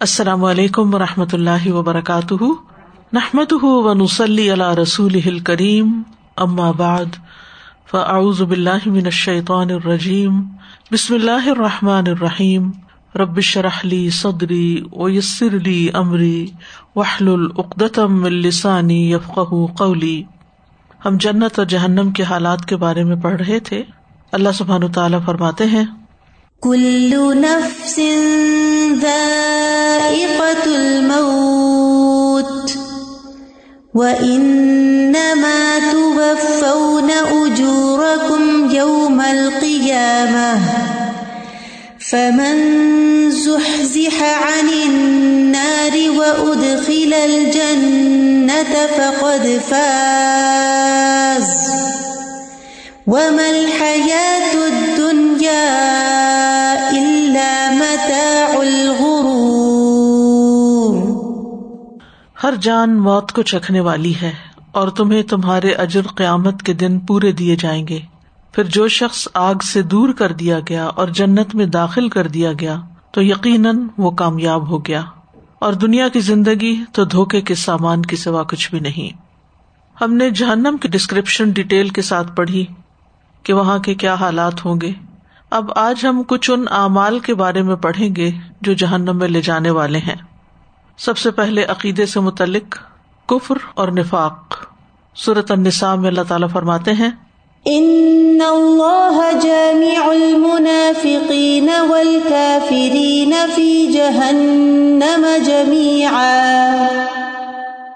السلام علیکم و رحمۃ اللہ وبرکاتہ۔ نحمد و نسلی اللہ رسول کریم بعد، فاعوذ باللہ من الشیطان الرجیم، بسم اللہ الرحمٰن الرحیم۔ ربش رحلی صدری ویسر علی عمری وحل العقدم السانی یفق قولی۔ ہم جنت اور جہنم کے حالات کے بارے میں پڑھ رہے تھے۔ اللہ سبحان تعالیٰ فرماتے ہیں کل نفس ذائقة الموت وإنما توفون أجوركم يوم القيامة فمن زحزح عن النار وأدخل الجنة فقد فاز وما الحياة الدنيا ہر جان موت کو چکھنے والی ہے اور تمہیں تمہارے اجر قیامت کے دن پورے دیے جائیں گے۔ پھر جو شخص آگ سے دور کر دیا گیا اور جنت میں داخل کر دیا گیا، تو یقیناً وہ کامیاب ہو گیا۔ اور دنیا کی زندگی تو دھوکے کے سامان کے سوا کچھ بھی نہیں۔ ہم نے جہنم کی ڈسکرپشن ڈیٹیل کے ساتھ پڑھی کہ وہاں کے کیا حالات ہوں گے۔ اب آج ہم کچھ ان اعمال کے بارے میں پڑھیں گے جو جہنم میں لے جانے والے ہیں۔ سب سے پہلے عقیدے سے متعلق کفر اور نفاق۔ صورت النساء میں اللہ تعالیٰ فرماتے ہیں ان اللہ جامع المنافقین والکافرین فی جہنم جميعا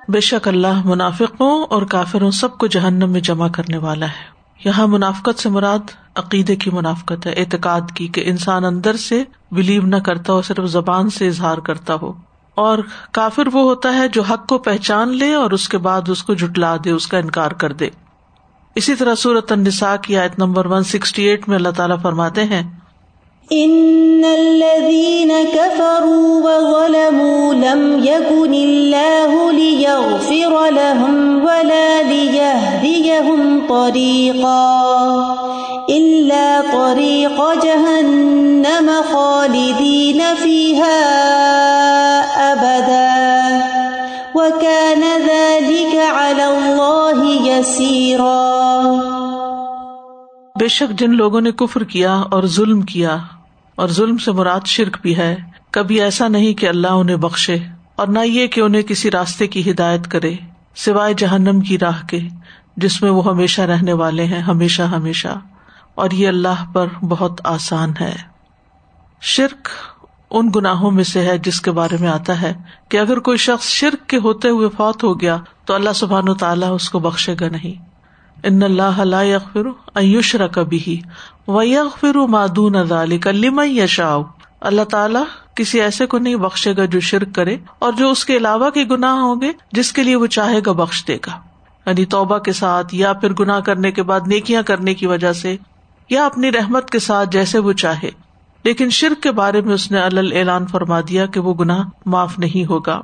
بے شک اللہ منافقوں اور کافروں سب کو جہنم میں جمع کرنے والا ہے۔ یہاں منافقت سے مراد عقیدے کی منافقت ہے، اعتقاد کی کہ انسان اندر سے بلیو نہ کرتا ہو، صرف زبان سے اظہار کرتا ہو۔ اور کافر وہ ہوتا ہے جو حق کو پہچان لے اور اس کے بعد اس کو جٹلا دے، اس کا انکار کر دے۔ اسی طرح سورت النساء کی آیت نمبر ون سکسٹی ایٹ میں اللہ تعالیٰ فرماتے ہیں ان الذين كفروا وظلموا لم يكن الله ليغفر لهم ولا ليهديهم طريقا الا طريق جهنم خالدين فيها ابدا وكان ذلك على الله يسيرا بے شک جن لوگوں نے کفر کیا اور ظلم کیا اور ظلم سے مراد شرک بھی ہے۔ کبھی ایسا نہیں کہ اللہ انہیں بخشے اور نہ یہ کہ انہیں کسی راستے کی ہدایت کرے، سوائے جہنم کی راہ کے، جس میں وہ ہمیشہ رہنے والے ہیں، ہمیشہ ہمیشہ۔ اور یہ اللہ پر بہت آسان ہے۔ شرک ان گناہوں میں سے ہے جس کے بارے میں آتا ہے کہ اگر کوئی شخص شرک کے ہوتے ہوئے فوت ہو گیا تو اللہ سبحان و تعالیٰ اس کو بخشے گا نہیں۔ ان اللہ یغفر ایوشر کبھی و یغفر مادون لمن یشاء۔ اللہ تعالیٰ کسی ایسے کو نہیں بخشے گا جو شرک کرے اور جو اس کے علاوہ کے گناہ ہوں گے جس کے لیے وہ چاہے گا بخش دے گا۔ یعنی توبہ کے ساتھ یا پھر گناہ کرنے کے بعد نیکیاں کرنے کی وجہ سے یا اپنی رحمت کے ساتھ جیسے وہ چاہے۔ لیکن شرک کے بارے میں اس نے الل اعلان فرما دیا کہ وہ گناہ معاف نہیں ہوگا۔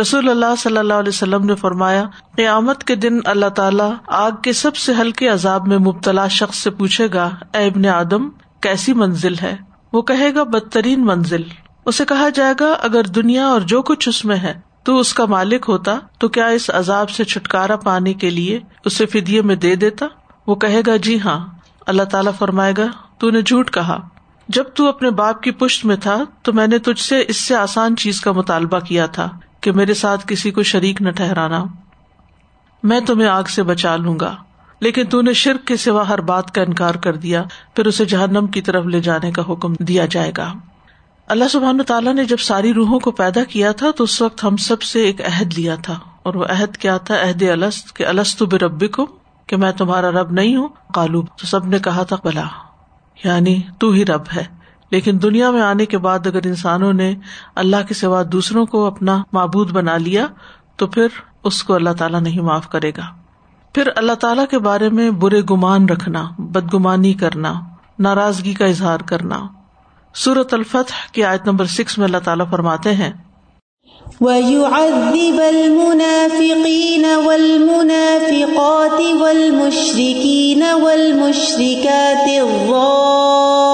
رسول اللہ صلی اللہ علیہ وسلم نے فرمایا، قیامت کے دن اللہ تعالیٰ آگ کے سب سے ہلکے عذاب میں مبتلا شخص سے پوچھے گا، اے ابن آدم، کیسی منزل ہے؟ وہ کہے گا، بدترین منزل۔ اسے کہا جائے گا، اگر دنیا اور جو کچھ اس میں ہے، تو اس کا مالک ہوتا، تو کیا اس عذاب سے چھٹکارا پانے کے لیے اسے فدیے میں دے دیتا؟ وہ کہے گا جی ہاں۔ اللہ تعالیٰ فرمائے گا، تو نے جھوٹ کہا۔ جب تو اپنے باپ کی پشت میں تھا، تو میں نے تجھ سے اس سے آسان چیز کا مطالبہ کیا تھا۔ کہ میرے ساتھ کسی کو شریک نہ ٹھہرانا۔ میں تمہیں آگ سے بچا لوں گا۔ لیکن تو نے شرک کے سوا ہر بات کا انکار کر دیا، پھر اسے جہنم کی طرف لے جانے کا حکم دیا جائے گا۔ اللہ سبحان تعالیٰ نے جب ساری روحوں کو پیدا کیا تھا، تو اس وقت ہم سب سے ایک عہد لیا تھا۔ اور وہ عہد کیا تھا؟ عہد الست، کہ السط بے ربی کو کہ میں تمہارا رب نہیں ہوں۔ کالو تو سب نے کہا تھا، بلا یعنی تو ہی رب ہے۔ لیکن دنیا میں آنے کے بعد اگر انسانوں نے اللہ کے سوا دوسروں کو اپنا معبود بنا لیا، تو پھر اس کو اللہ تعالیٰ نہیں معاف کرے گا۔ پھر اللہ تعالیٰ کے بارے میں برے گمان رکھنا، بدگمانی کرنا، ناراضگی کا اظہار کرنا۔ سورت الفتح کی آیت نمبر سکس میں اللہ تعالیٰ فرماتے ہیں، وَيُعَذِّبَ الْمُنَافِقِينَ وَالْمُنَافِقَاتِ وَالْمُشْرِكِينَ وَالْمُشْرِكَاتِ الظَّالِمِينَ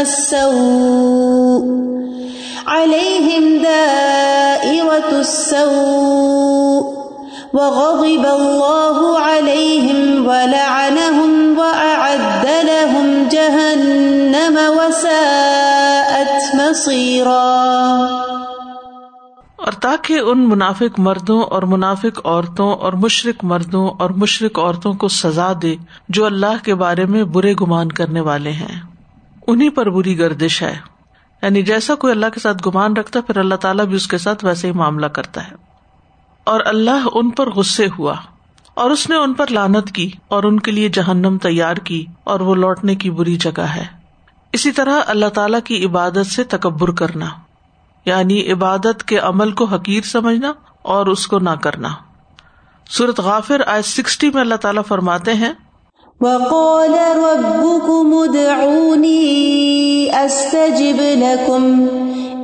السوء عليهم دائرة السوء وغضب الله عليهم ولعنهم وأعد لهم جهنم وساءت مصيرا اور تاکہ ان منافق مردوں اور منافق عورتوں اور مشرق مردوں اور مشرق عورتوں کو سزا دے جو اللہ کے بارے میں برے گمان کرنے والے ہیں۔ انہیں پر بری گردش ہے۔ یعنی جیسا کوئی اللہ کے ساتھ گمان رکھتا پھر اللہ تعالیٰ بھی اس کے ساتھ ویسے ہی معاملہ کرتا ہے۔ اور اللہ ان پر غصے ہوا، اور اس نے ان پر لانت کی، اور ان کے لیے جہنم تیار کی، اور وہ لوٹنے کی بری جگہ ہے۔ اسی طرح اللہ تعالیٰ کی عبادت سے تکبر کرنا یعنی عبادت کے عمل کو حقیر سمجھنا اور اس کو نہ کرنا۔ سورت غافر آئے سکسٹی میں اللہ تعالیٰ فرماتے ہیں وقال ربكم ادعوني استجب لكم.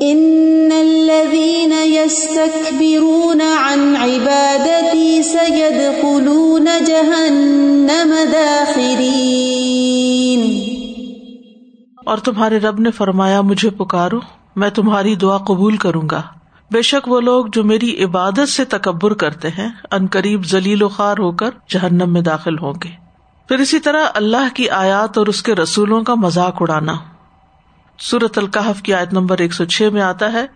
ان الذين يستكبرون عن عبادتي سيدخلون جهنم داخرين. اور تمہارے رب نے فرمایا، مجھے پکارو، میں تمہاری دعا قبول کروں گا۔ بے شک وہ لوگ جو میری عبادت سے تکبر کرتے ہیں، ان قریب ذلیل و خوار ہو کر جہنم میں داخل ہوں گے۔ پھر اسی طرح اللہ کی آیات اور اس کے رسولوں کا مذاق اڑانا۔ سورت القحف کی آیت نمبر ایک سو چھ میں آتا ہے۔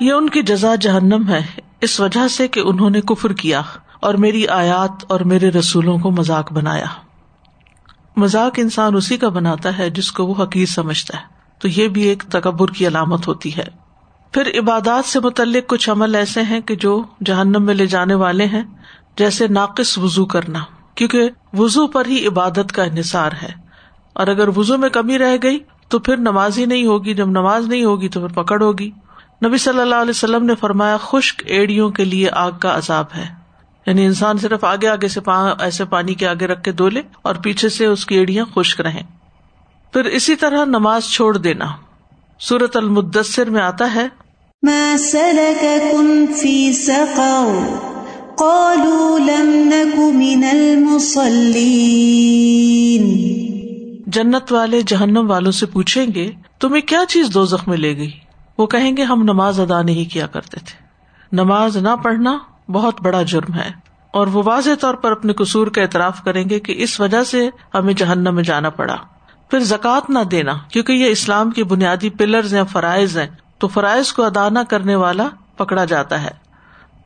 یہ ان کی جزا جہنم ہے اس وجہ سے کہ انہوں نے کفر کیا اور میری آیات اور میرے رسولوں کو مذاق بنایا۔ مذاق انسان اسی کا بناتا ہے جس کو وہ حقیق سمجھتا ہے۔ تو یہ بھی ایک تکبر کی علامت ہوتی ہے۔ پھر عبادات سے متعلق کچھ عمل ایسے ہیں کہ جو جہنم میں لے جانے والے ہیں، جیسے ناقص وزو کرنا۔ کیونکہ وزو پر ہی عبادت کا انحصار ہے۔ اور اگر وزو میں کمی رہ گئی، تو پھر نماز ہی نہیں ہوگی۔ جب نماز نہیں ہوگی، تو پھر پکڑ ہوگی۔ نبی صلی اللہ علیہ وسلم نے فرمایا، خشک ایڑیوں کے لیے آگ کا عذاب ہے۔ یعنی انسان صرف آگے آگے سے ایسے پانی کے آگے رکھ کے دو لے اور پیچھے سے اس کی ایڑیاں خشک رہیں۔ پھر اسی طرح نماز چھوڑ دینا۔ سورت المدثر میں آتا ہے جنت والے جہنم والوں سے پوچھیں گے تمہیں کیا چیز دو زخم لے گئی؟ وہ کہیں گے ہم نماز ادا نہیں کیا کرتے تھے۔ نماز نہ پڑھنا بہت بڑا جرم ہے اور وہ واضح طور پر اپنے قصور کا اعتراف کریں گے کہ اس وجہ سے ہمیں جہنم میں جانا پڑا۔ پھر زکوٰۃ نہ دینا، کیونکہ یہ اسلام کی بنیادی پلرز یا فرائض ہیں، تو فرائض کو ادا نہ کرنے والا پکڑا جاتا ہے۔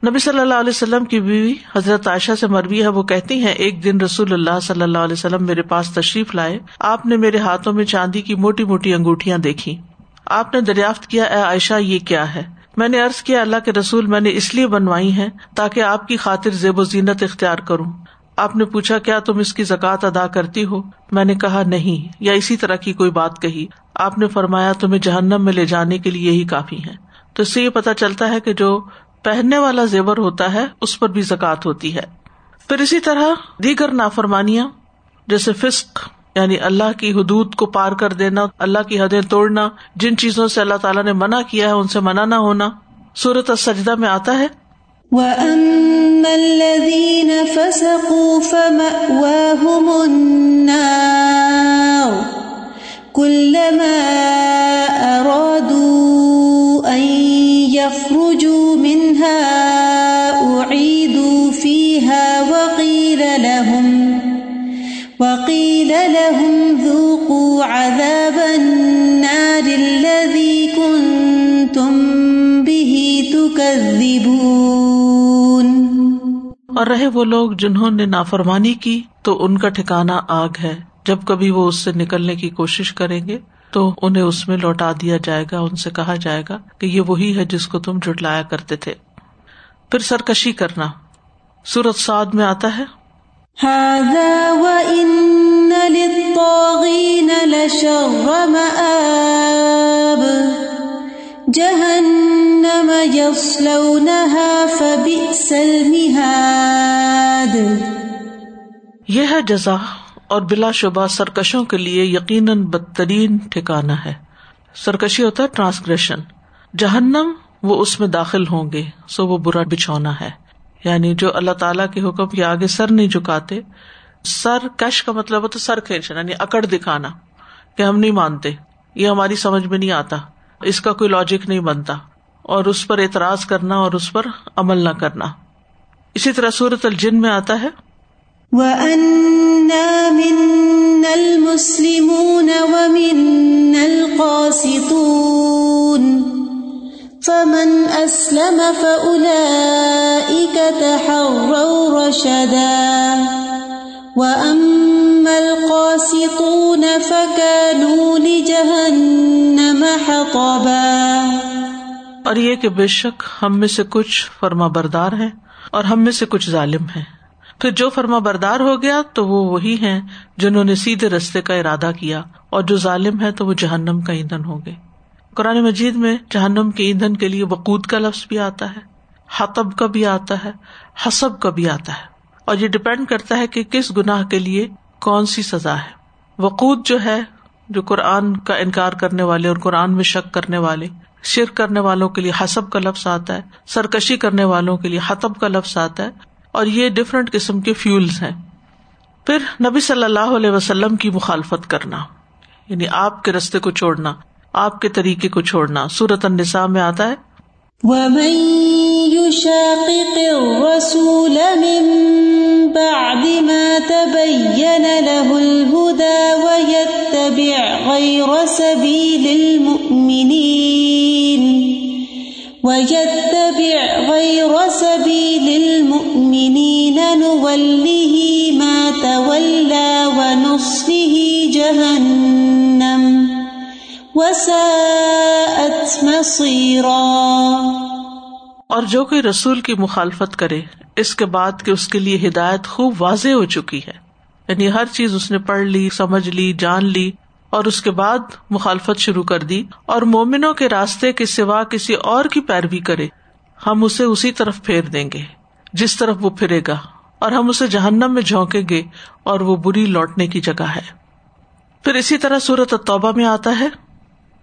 نبی صلی اللہ علیہ وسلم کی بیوی حضرت عائشہ سے مربی ہے، وہ کہتی ہیں، ایک دن رسول اللہ صلی اللہ علیہ وسلم میرے پاس تشریف لائے۔ آپ نے میرے ہاتھوں میں چاندی کی موٹی موٹی انگوٹیاں دیکھی آپ نے دریافت کیا، اے عائشہ، یہ کیا ہے؟ میں نے ارض کیا اللہ کے رسول میں نے اس لیے بنوائی ہے تاکہ آپ کی خاطر زیب و زینت اختیار کروں۔ آپ نے پوچھا، کیا تم اس کی زکات ادا کرتی ہو؟ میں نے کہا، نہیں، یا اسی طرح کی کوئی بات کہی۔ آپ نے فرمایا، تمہیں جہنم میں لے جانے کے لیے یہی کافی ہے تو اس سے یہ پتا چلتا ہے کہ جو پہننے والا زیور ہوتا ہے، اس پر بھی زکات ہوتی ہے۔ پھر اسی طرح دیگر نافرمانیاں، جیسے فسق یعنی اللہ کی حدود کو پار کر دینا، اللہ کی حدیں توڑنا، جن چیزوں سے اللہ تعالیٰ نے منع کیا ہے، ان سے منع نہ ہونا۔ سورت سجدہ میں آتا ہے يخرجوا لهم ذوقوا عذاب النار الذي كنتم به تكذبون اور رہے وہ لوگ جنہوں نے نافرمانی کی تو ان کا ٹھکانا آگ ہے۔ جب کبھی وہ اس سے نکلنے کی کوشش کریں گے تو انہیں اس میں لوٹا دیا جائے گا، ان سے کہا جائے گا کہ یہ وہی ہے جس کو تم جٹلایا کرتے تھے۔ پھر سرکشی کرنا۔ سورت سعد میں آتا ہے۔ هذا وإن للطاغين لشر مآب. جهنم يصلونها فبئس المهاد. یہ ہے جزا اور بلا شبہ سرکشوں کے لیے یقیناً بدترین ٹھکانا ہے۔ سرکشی ہوتا ہے ٹرانسگریشن۔ جہنم وہ اس میں داخل ہوں گے، سو وہ برا بچھونا ہے۔ یعنی جو اللہ تعالیٰ کے حکم کے آگے سر نہیں جھکاتے، سر کش کا مطلب ہوتا سر کھینچنا یعنی اکڑ دکھانا کہ ہم نہیں مانتے، یہ ہماری سمجھ میں نہیں آتا، اس کا کوئی لاجک نہیں بنتا، اور اس پر اعتراض کرنا اور اس پر عمل نہ کرنا۔ اسی طرح سورت الجن میں آتا ہے فمن اسلم فأولئك تحروا رشدا. واما القاسطون فكانوا لجهنم حطبا. اور یہ کہ بے شک ہم میں سے کچھ فرما بردار ہیں اور ہم میں سے کچھ ظالم ہیں۔ پھر جو فرما بردار ہو گیا تو وہ وہی ہیں جنہوں نے سیدھے رستے کا ارادہ کیا اور جو ظالم ہے تو وہ جہنم کا ایندھن ہو گئے قرآن مجید میں جہنم کے ایندھن کے لیے وقود کا لفظ بھی آتا ہے حتب کا بھی آتا ہے، حسب کا بھی آتا ہے۔ اور یہ ڈپینڈ کرتا ہے کہ کس گناہ کے لیے کون سی سزا ہے۔ وقود جو ہے، جو قرآن کا انکار کرنے والے اور قرآن میں شک کرنے والے، شرک کرنے والوں کے لیے حسب کا لفظ آتا ہے، سرکشی کرنے والوں کے لیے حتب کا لفظ آتا ہے۔ اور یہ ڈفرینٹ قسم کے فیولس ہیں۔ پھر نبی صلی اللہ علیہ وسلم کی مخالفت کرنا یعنی آپ کے رستے کو چھوڑنا۔ آپ کے طریقے کو چھوڑنا۔ سورت النساء میں آتا ہے۔ الرَّسُولَ مِن بَعْدِ مَا تَبَيَّنَ لَهُ الْهُدَى وَيَتَّبِعْ غَيْرَ سَبِيلِ الْمُؤْمِنِينَ وَيَتَّبِعْ غَيْرَ سَبِيلِ الْمُؤْمِنِينَ نُوَلِّهِ مَا تَوَلَّى وَنُصْلِهِ جَهَنَّمَ اور جو کوئی رسول کی مخالفت کرے، اس کے بعد کہ اس کے لیے ہدایت خوب واضح ہو چکی ہے۔ یعنی ہر چیز اس نے پڑھ لی، سمجھ لی، جان لی، اور اس کے بعد مخالفت شروع کر دی۔ اور مومنوں کے راستے کے سوا کسی اور کی پیروی کرے، ہم اسے اسی طرف پھیر دیں گے، جس طرف وہ پھرے گا۔ اور ہم اسے جہنم میں جھونکیں گے، اور وہ بری لوٹنے کی جگہ ہے۔ پھر اسی طرح صورت توبہ میں آتا ہے۔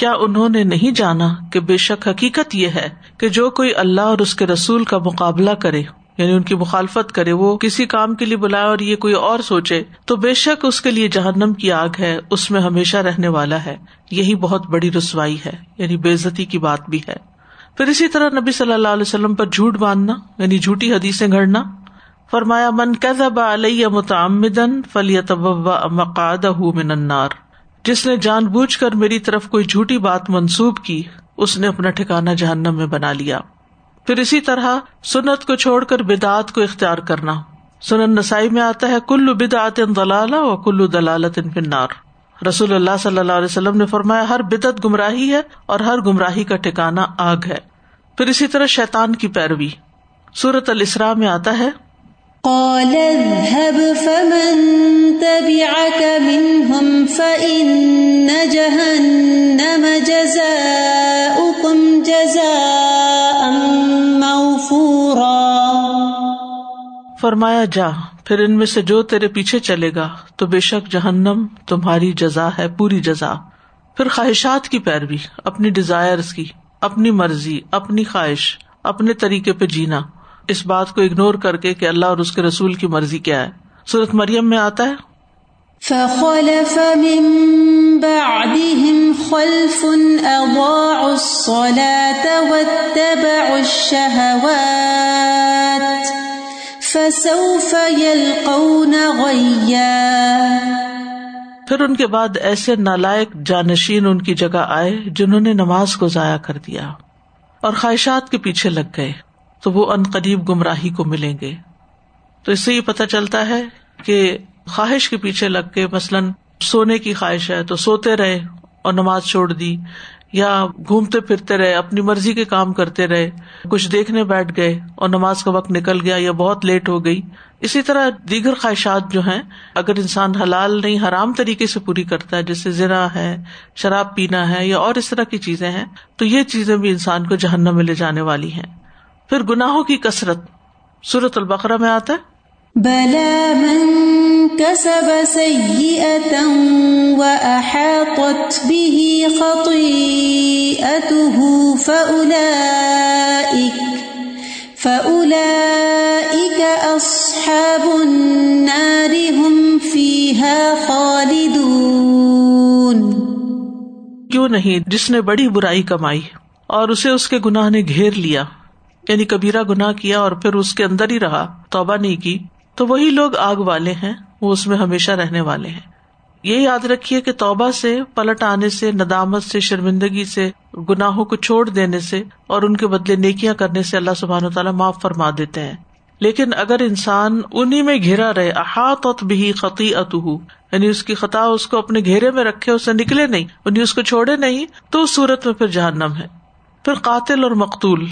کیا انہوں نے نہیں جانا کہ بے شک حقیقت یہ ہے کہ جو کوئی اللہ اور اس کے رسول کا مقابلہ کرے یعنی ان کی مخالفت کرے، وہ کسی کام کے لیے بلائے اور یہ کوئی اور سوچے، تو بے شک اس کے لیے جہنم کی آگ ہے، اس میں ہمیشہ رہنے والا ہے۔ یہی بہت بڑی رسوائی ہے یعنی بےزتی کی بات بھی ہے۔ پھر اسی طرح نبی صلی اللہ علیہ وسلم پر جھوٹ باندھنا یعنی جھوٹی حدیثیں گھڑنا۔ فرمایا، من علیہ متعمدن فلیت مقاد من النار جس نے جان بوجھ کر میری طرف کوئی جھوٹی بات منسوب کی، اس نے اپنا ٹھکانا جہنم میں بنا لیا۔ پھر اسی طرح سنت کو چھوڑ کر بدعت کو اختیار کرنا۔ سنن نسائی میں آتا ہے، کلو بدعت دلال و کلو دلالت فنار رسول اللہ صلی اللہ علیہ وسلم نے فرمایا، ہر بدعت گمراہی ہے اور ہر گمراہی کا ٹھکانا آگ ہے۔ پھر اسی طرح شیتان کی پیروی۔ سورت السرا میں آتا ہے قال اذهب فمن تبعك منهم فإن جهنم جزاؤكم جزاء موفورا فرمایا، جا، پھر ان میں سے جو تیرے پیچھے چلے گا، تو بے شک جہنم تمہاری جزا ہے، پوری جزا۔ پھر خواہشات کی پیروی، اپنی ڈیزائر کی، اپنی مرضی، اپنی خواہش، اپنے طریقے پہ جینا۔ اس بات کو اگنور کر کے کہ اللہ اور اس کے رسول کی مرضی کیا ہے۔ سورت مریم میں آتا ہے۔ فخلف من بعدهم خلف اضاعوا الصلاة واتبعوا الشهوات فسوف يلقون غيا۔ پھر ان کے بعد ایسے نالائق جانشین ان کی جگہ آئے جنہوں نے نماز کو ضائع کر دیا اور خواہشات کے پیچھے لگ گئے۔ تو وہ ان قریب گمراہی کو ملیں گے۔ تو اس سے یہ پتا چلتا ہے کہ خواہش کے پیچھے لگ کے مثلاً سونے کی خواہش ہے تو سوتے رہے اور نماز چھوڑ دی، یا گھومتے پھرتے رہے، اپنی مرضی کے کام کرتے رہے، کچھ دیکھنے بیٹھ گئے اور نماز کا وقت نکل گیا یا بہت لیٹ ہو گئی۔ اسی طرح دیگر خواہشات جو ہیں، اگر انسان حلال نہیں، حرام طریقے سے پوری کرتا ہے، جیسے زنا ہے، شراب پینا ہے یا اور اس طرح کی چیزیں ہیں، تو یہ چیزیں بھی انسان کو جہنم میں لے جانے والی ہیں۔ پھر گناہوں کی کثرت سورت البقرہ میں آتا ہے۔ بلا من كسب سيئة وأحاطت به خطيئته فأولئك فأولئك أصحاب النار هم فيها خالدون۔ کیوں نہیں؟ جس نے بڑی برائی کمائی اور اسے اس کے گناہ نے گھیر لیا۔ یعنی کبیرا گناہ کیا اور پھر اس کے اندر ہی رہا، توبہ نہیں کی، تو وہی لوگ آگ والے ہیں، وہ اس میں ہمیشہ رہنے والے ہیں۔ یہ یاد رکھیے کہ توبہ سے پلٹ آنے سے، ندامت سے، شرمندگی سے، گناہوں کو چھوڑ دینے سے اور ان کے بدلے نیکیاں کرنے سے اللہ سبحان و تعالیٰ معاف فرما دیتے ہیں۔ لیکن اگر انسان انہیں میں گھیرا رہے احاط بھی خطی ات یعنی اس کی خطا اس کو اپنے گھیرے میں رکھے، اسے نکلے نہیں انہیں اس کو چھوڑے نہیں، تو اس صورت میں پھر جہنم ہے۔ پھر قاتل اور مقتول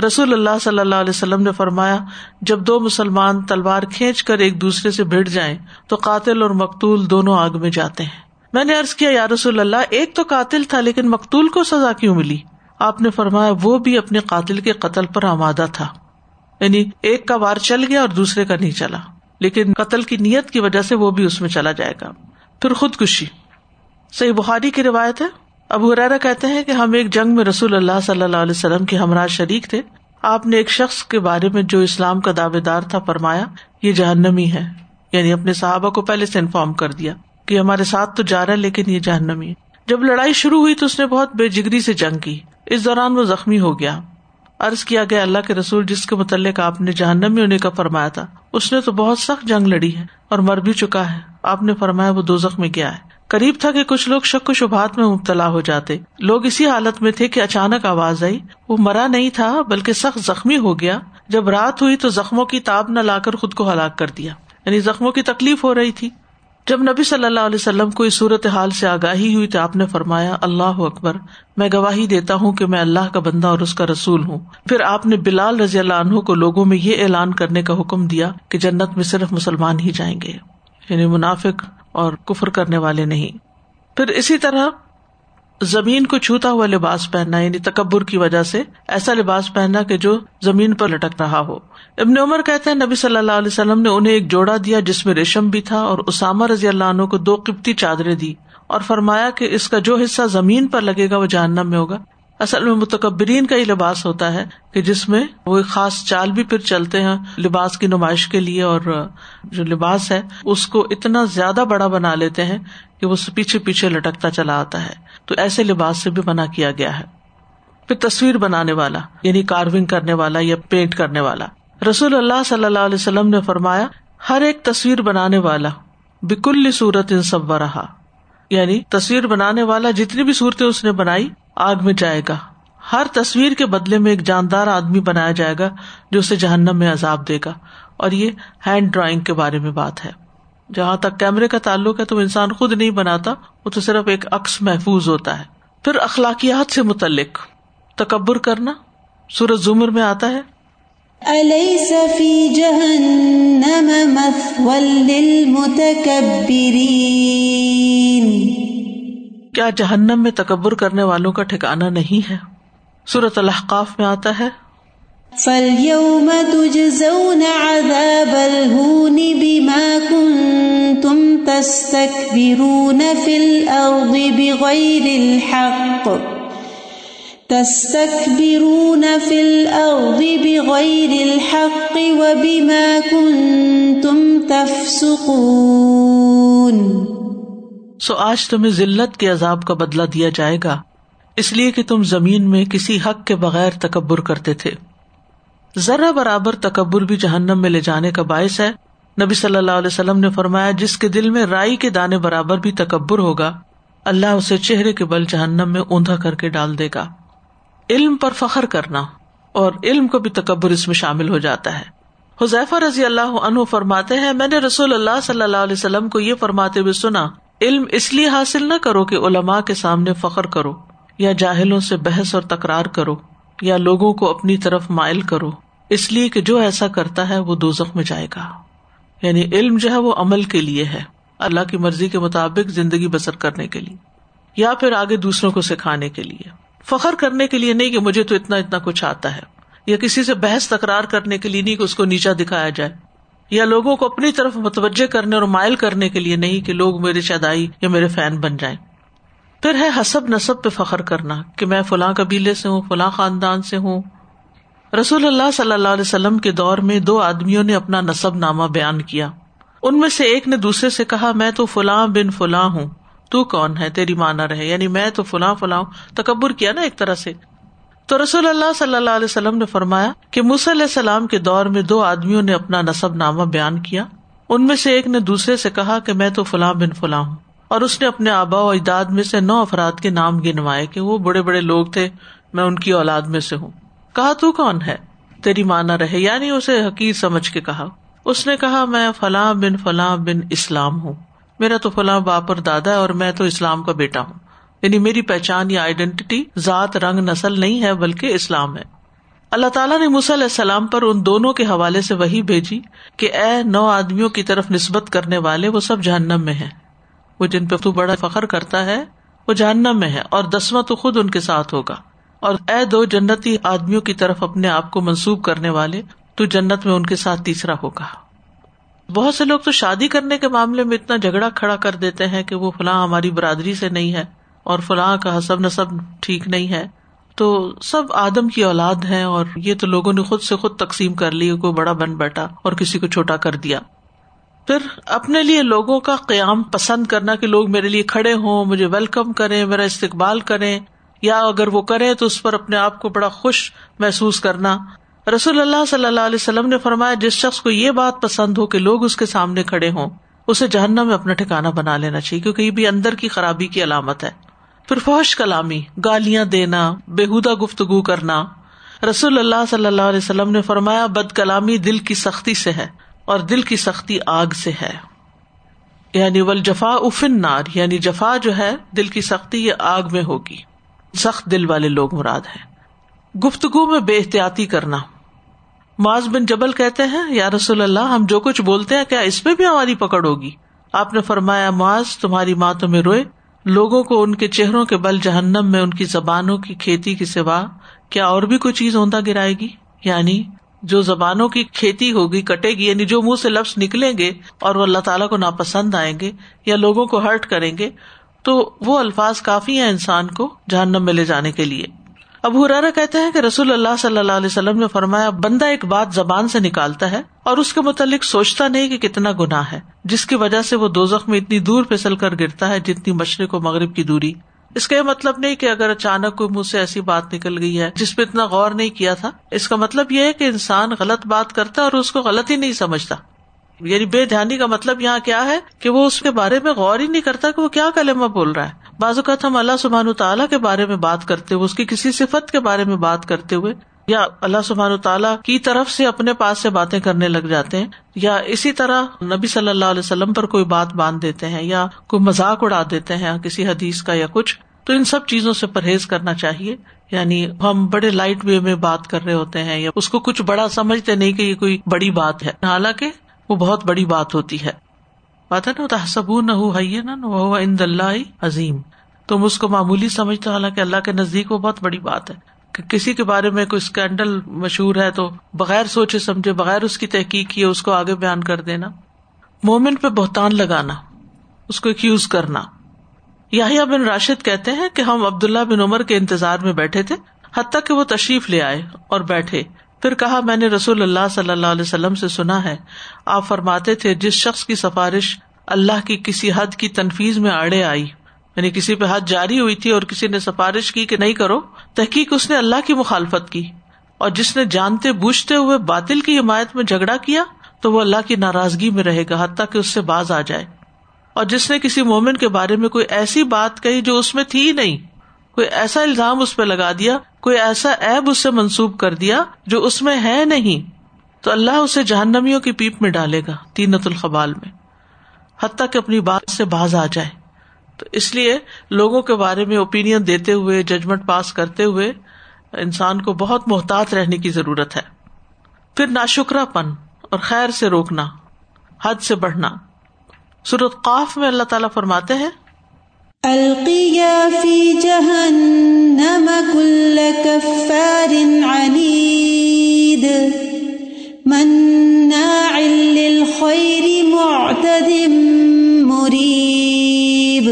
رسول اللہ صلی اللہ علیہ وسلم نے فرمایا، جب دو مسلمان تلوار کھینچ کر ایک دوسرے سے بھیڑ جائیں، تو قاتل اور مقتول دونوں آگ میں جاتے ہیں۔ میں نے ارض کیا، یا رسول اللہ، ایک تو قاتل تھا، لیکن مقتول کو سزا کیوں ملی؟ آپ نے فرمایا، وہ بھی اپنے قاتل کے قتل پر آمادہ تھا۔ یعنی ایک کا وار چل گیا اور دوسرے کا نہیں چلا۔ لیکن قتل کی نیت کی وجہ سے وہ بھی اس میں چلا جائے گا۔ پھر خودکشی۔ صحیح بخاری کی روایت ہے؟ ابو حرارا کہتے ہیں کہ ہم ایک جنگ میں رسول اللہ صلی اللہ علیہ وسلم کے ہمراہ شریک تھے۔ آپ نے ایک شخص کے بارے میں جو اسلام کا دعوے دار تھا فرمایا، یہ جہنمی ہے۔ یعنی اپنے صحابہ کو پہلے سے انفارم کر دیا کہ ہمارے ساتھ تو جا رہا ہے لیکن یہ جہنمی ہے۔ جب لڑائی شروع ہوئی تو اس نے بہت بے جگری سے جنگ کی۔ اس دوران وہ زخمی ہو گیا۔ ارض کیا گیا، اللہ کے رسول جس کے متعلق آپ نے جہنمی ہونے کا فرمایا تھا، اس نے تو بہت سخت جنگ لڑی ہے اور مر بھی چکا ہے۔ آپ نے فرمایا وہ دو زخمی گیا ہے۔ قریب تھا کہ کچھ لوگ شک و شبہات میں مبتلا ہو جاتے۔ لوگ اسی حالت میں تھے کہ اچانک آواز آئی۔ وہ مرا نہیں تھا، بلکہ سخت زخمی ہو گیا۔ جب رات ہوئی تو زخموں کی تاب نہ لا کر خود کو ہلاک کر دیا۔ یعنی زخموں کی تکلیف ہو رہی تھی۔ جب نبی صلی اللہ علیہ وسلم کو اس صورت حال سے آگاہی ہوئی تو آپ نے فرمایا، اللہ اکبر، میں گواہی دیتا ہوں کہ میں اللہ کا بندہ اور اس کا رسول ہوں۔ پھر آپ نے بلال رضی اللہ عنہ کو لوگوں میں یہ اعلان کرنے کا حکم دیا کہ جنت میں صرف مسلمان ہی جائیں گے۔ یعنی منافق اور کفر کرنے والے نہیں۔ پھر اسی طرح زمین کو چھوتا ہوا لباس پہننا یعنی تکبر کی وجہ سے ایسا لباس پہننا کہ جو زمین پر لٹک رہا ہو۔ ابن عمر کہتے ہیں، نبی صلی اللہ علیہ وسلم نے انہیں ایک جوڑا دیا جس میں ریشم بھی تھا اور اسامہ رضی اللہ عنہ کو دو قبطی چادریں دی اور فرمایا کہ اس کا جو حصہ زمین پر لگے گا وہ جاننا میں ہوگا۔ اصل میں متکبرین کا ہی لباس ہوتا ہے کہ جس میں وہ ایک خاص چال بھی پھر چلتے ہیں لباس کی نمائش کے لیے اور جو لباس ہے اس کو اتنا زیادہ بڑا بنا لیتے ہیں کہ وہ پیچھے پیچھے لٹکتا چلا آتا ہے۔ تو ایسے لباس سے بھی بنا کیا گیا ہے۔ پھر تصویر بنانے والا یعنی کارونگ کرنے والا یا پینٹ کرنے والا۔ رسول اللہ صلی اللہ علیہ وسلم نے فرمایا، ہر ایک تصویر بنانے والا، بکل صورت ان سب رہا یعنی تصویر بنانے والا جتنی بھی صورتیں اس نے بنائی آگ میں جائے گا۔ ہر تصویر کے بدلے میں ایک جاندار آدمی بنایا جائے گا جو اسے جہنم میں عذاب دے گا۔ اور یہ ہینڈ ڈرائنگ کے بارے میں بات ہے۔ جہاں تک کیمرے کا تعلق ہے تو انسان خود نہیں بناتا، وہ تو صرف ایک عکس محفوظ ہوتا ہے۔ پھر اخلاقیات سے متعلق تکبر کرنا سورج زمر میں آتا ہے۔ کیا جہنم میں تکبر کرنے والوں کا ٹھکانا نہیں ہے؟ سورت الحقاف میں آتا ہے، فَالْيَوْمَ تُجْزَوْنَ عَذَابَ الْهُونِ بِمَا كُنْتُمْ تَسْتَكْبِرُونَ فِي الْأَرْضِ بِغَيْرِ الْحَقِّ تَسْتَكْبِرُونَ فِي الْأَرْضِ بِغَيْرِ الْحَقِّ وَبِمَا كُنْتُمْ تَفْسُقُونَ سو آج تمہیں ذلت کے عذاب کا بدلا دیا جائے گا۔ اس لیے کہ تم زمین میں کسی حق کے بغیر تکبر کرتے تھے۔ ذرا برابر تکبر بھی جہنم میں لے جانے کا باعث ہے۔ نبی صلی اللہ علیہ وسلم نے فرمایا، جس کے دل میں رائی کے دانے برابر بھی تکبر ہوگا، اللہ اسے چہرے کے بل جہنم میں اوندھا کر کے ڈال دے گا۔ علم پر فخر کرنا اور علم کو بھی تکبر اس میں شامل ہو جاتا ہے۔ حذیفہ رضی اللہ عنہ فرماتے ہیں، میں نے رسول اللہ صلی اللہ علیہ وسلم کو یہ فرماتے ہوئے سنا علم اس لیے حاصل نہ کرو کہ علماء کے سامنے فخر کرو، یا جاہلوں سے بحث اور تکرار کرو، یا لوگوں کو اپنی طرف مائل کرو۔ اس لیے کہ جو ایسا کرتا ہے، وہ دو میں جائے گا۔ یعنی علم جو ہے، وہ عمل کے لیے ہے، اللہ کی مرضی کے مطابق زندگی بسر کرنے کے لیے، یا پھر آگے دوسروں کو سکھانے کے لیے۔ فخر کرنے کے لیے نہیں کہ مجھے تو اتنا اتنا کچھ آتا ہے، یا کسی سے بحث تکرار کرنے کے لیے نہیں کہ اس کو نیچا دکھایا جائے۔ یا لوگوں کو اپنی طرف متوجہ کرنے اور مائل کرنے کے لیے نہیں کہ لوگ میرے شدائی یا میرے فین بن جائیں۔ پھر ہے حسب نصب پہ فخر کرنا کہ میں فلاں قبیلے سے ہوں، فلاں خاندان سے ہوں۔ رسول اللہ صلی اللہ علیہ وسلم کے دور میں دو آدمیوں نے اپنا نصب نامہ بیان کیا۔ ان میں سے ایک نے دوسرے سے کہا، میں تو فلاں بن فلاں ہوں، تو کون ہے؟ تیری مانا رہے یعنی میں تو فلاں فلاں تکبر کیا نا ایک طرح سے۔ تو رسول اللہ صلی اللہ علیہ وسلم نے فرمایا کہ علیہ السلام کے دور میں دو آدمیوں نے اپنا نصب نامہ بیان کیا۔ ان میں سے ایک نے دوسرے سے کہا کہ میں تو فلاں بن فلاں ہوں۔ اور اس نے اپنے آبا و اجداد میں سے نو افراد کے نام گنوائے کہ وہ بڑے بڑے لوگ تھے، میں ان کی اولاد میں سے ہوں۔ کہا، تو کون ہے؟ تیری مانا رہے یعنی اسے حقیق سمجھ کے کہا۔ اس نے کہا، میں فلاں بن فلاں بن اسلام ہوں۔ میرا تو فلاں باپ اور دادا ہے اور میں تو اسلام کا بیٹا ہوں۔ یعنی میری پہچان یا آئیڈینٹی ذات رنگ نسل نہیں ہے بلکہ اسلام ہے۔ اللہ تعالیٰ نے علیہ السلام پر ان دونوں کے حوالے سے وہی بھیجی کہ اے نو آدمیوں کی طرف نسبت کرنے والے وہ سب جہنم میں ہے وہ جن پہ تو بڑا فخر کرتا ہے، وہ جہنم میں ہے اور دسواں تو خود ان کے ساتھ ہوگا۔ اور اے دو جنتی آدمیوں کی طرف اپنے آپ کو منسوب کرنے والے، تو جنت میں ان کے ساتھ تیسرا ہوگا۔ بہت سے لوگ تو شادی کرنے کے معاملے میں اتنا جھگڑا کھڑا کر دیتے ہیں کہ وہ فلاں ہماری برادری سے نہیں ہے۔ اور فلاں کا حسب نصب ٹھیک نہیں ہے، تو سب آدم کی اولاد ہے اور یہ تو لوگوں نے خود سے خود تقسیم کر لی، کوئی بڑا بن بیٹھا اور کسی کو چھوٹا کر دیا۔ پھر اپنے لیے لوگوں کا قیام پسند کرنا کہ لوگ میرے لیے کھڑے ہوں، مجھے ویلکم کریں، میرا استقبال کریں، یا اگر وہ کرے تو اس پر اپنے آپ کو بڑا خوش محسوس کرنا۔ رسول اللہ صلی اللہ علیہ وسلم نے فرمایا، جس شخص کو یہ بات پسند ہو کہ لوگ اس کے سامنے کھڑے ہوں، اسے جہنم میں اپنا ٹھکانا بنا لینا چاہیے، کیونکہ یہ بھی اندر کی خرابی کی علامت ہے۔ پھر فوش کلامی، گالیاں دینا بےحدہ گفتگو کرنا۔ رسول اللہ صلی اللہ علیہ وسلم نے فرمایا، بد کلامی دل کی سختی سے ہے اور دل کی سختی آگ سے ہے۔ یعنی ول جفا افن نار یعنی جفا جو ہے، دل کی سختی یہ آگ میں ہوگی۔ سخت دل والے لوگ مراد ہیں۔ گفتگو میں بے احتیاطی کرنا۔ معاذ بن جبل کہتے ہیں، یا رسول اللہ، ہم جو کچھ بولتے ہیں، کیا اس میں بھی ہماری پکڑ ہوگی؟ آپ نے فرمایا، معاذ، تمہاری ماں تمہیں روئے۔ لوگوں کو ان کے چہروں کے بل جہنم میں، ان کی زبانوں کی کھیتی کے سوا کیا اور بھی کوئی چیز اوندا گرائے گی؟ یعنی جو زبانوں کی کھیتی ہوگی، کٹے گی یعنی جو منہ سے لفظ نکلیں گے اور وہ اللہ تعالیٰ کو ناپسند آئیں گے یا لوگوں کو ہرٹ کریں گے، تو وہ الفاظ کافی ہیں انسان کو جہنم میں لے جانے کے لیے۔ اب ہرارا کہتے ہیں کہ رسول اللہ صلی اللہ علیہ وسلم نے فرمایا، بندہ ایک بات زبان سے نکالتا ہے اور اس کے متعلق سوچتا نہیں کہ کتنا گناہ ہے، جس کی وجہ سے وہ دو میں اتنی دور پھسل کر گرتا ہے جتنی مشرق و مغرب کی دوری۔ اس کا یہ مطلب نہیں کہ اگر اچانک کوئی منہ سے ایسی بات نکل گئی ہے جس پہ اتنا غور نہیں کیا تھا۔ اس کا مطلب یہ ہے کہ انسان غلط بات کرتا ہے اور اس کو غلط ہی نہیں سمجھتا۔ یعنی بے دھیانی کا مطلب یہاں کیا ہے کہ وہ اس کے بارے میں غور ہی نہیں کرتا کہ وہ کیا کلمہ بول رہا ہے۔ بعض اوقات ہم اللہ سبحان تعالیٰ کے بارے میں بات کرتے ہوئے، اس کی کسی صفت کے بارے میں بات کرتے ہوئے، یا اللہ سبحان تعالیٰ کی طرف سے اپنے پاس سے باتیں کرنے لگ جاتے ہیں، یا اسی طرح نبی صلی اللہ علیہ وسلم پر کوئی بات باندھ دیتے ہیں، یا کوئی مذاق اڑا دیتے ہیں کسی حدیث کا یا کچھ، تو ان سب چیزوں سے پرہیز کرنا چاہیے۔ یعنی ہم بڑے لائٹ وے میں بات کر رہے ہوتے ہیں، یا اس کو کچھ بڑا سمجھتے نہیں کہ یہ کوئی بڑی بات ہے۔ حالانکہ وہ بہت بڑی بات ہوتی ہے۔ بات ہے نا تحسب نہ اللہ عظیم۔ تم اس کو معمولی سمجھتے حالانکہ اللہ کے نزدیک وہ بہت بڑی بات ہے۔ کہ کسی کے بارے میں کوئی اسکینڈل مشہور ہے تو بغیر سوچے سمجھے، بغیر اس کی تحقیق کیے اس کو آگے بیان کر دینا۔ مومن پہ بہتان لگانا، اس کو ایکوز کرنا۔ یاہیا بن راشد کہتے ہیں کہ ہم عبداللہ بن عمر کے انتظار میں بیٹھے تھے، حتیٰ کہ وہ تشریف لے آئے اور بیٹھے۔ پھر کہا، میں نے رسول اللہ صلی اللہ علیہ وسلم سے سنا ہے۔ آپ فرماتے تھے، جس شخص کی سفارش اللہ کی کسی حد کی تنفیز میں آڑے آئی یعنی کسی پہ حد جاری ہوئی تھی اور کسی نے سفارش کی کہ نہیں کرو، تحقیق اس نے اللہ کی مخالفت کی۔ اور جس نے جانتے بوجھتے ہوئے باطل کی حمایت میں جھگڑا کیا، تو وہ اللہ کی ناراضگی میں رہے گا، حتیٰ کہ اس سے باز آ جائے۔ اور جس نے کسی مومن کے بارے میں کوئی ایسی بات کہی جو اس میں تھی نہیں کوئی ایسا الزام اس پہ لگا دیا، کوئی ایسا ایب اس سے منسوب کر دیا جو اس میں ہے نہیں۔ تو اللہ اسے جہنمیوں کی پیپ میں ڈالے گا، تینت القبال میں۔ حتیٰ کہ اپنی بات سے باز آ جائے۔ تو اس لیے لوگوں کے بارے میں اوپین دیتے ہوئے ججمنٹ پاس کرتے ہوئے انسان کو بہت محتاط رہنے کی ضرورت ہے۔ پھر ناشکرا پن اور خیر سے روکنا، حد سے بڑھنا۔ سورت قاف میں اللہ تعالیٰ فرماتے ہیں القیا فی جہنم کل کفار عنید مناع للخیر معتد مریب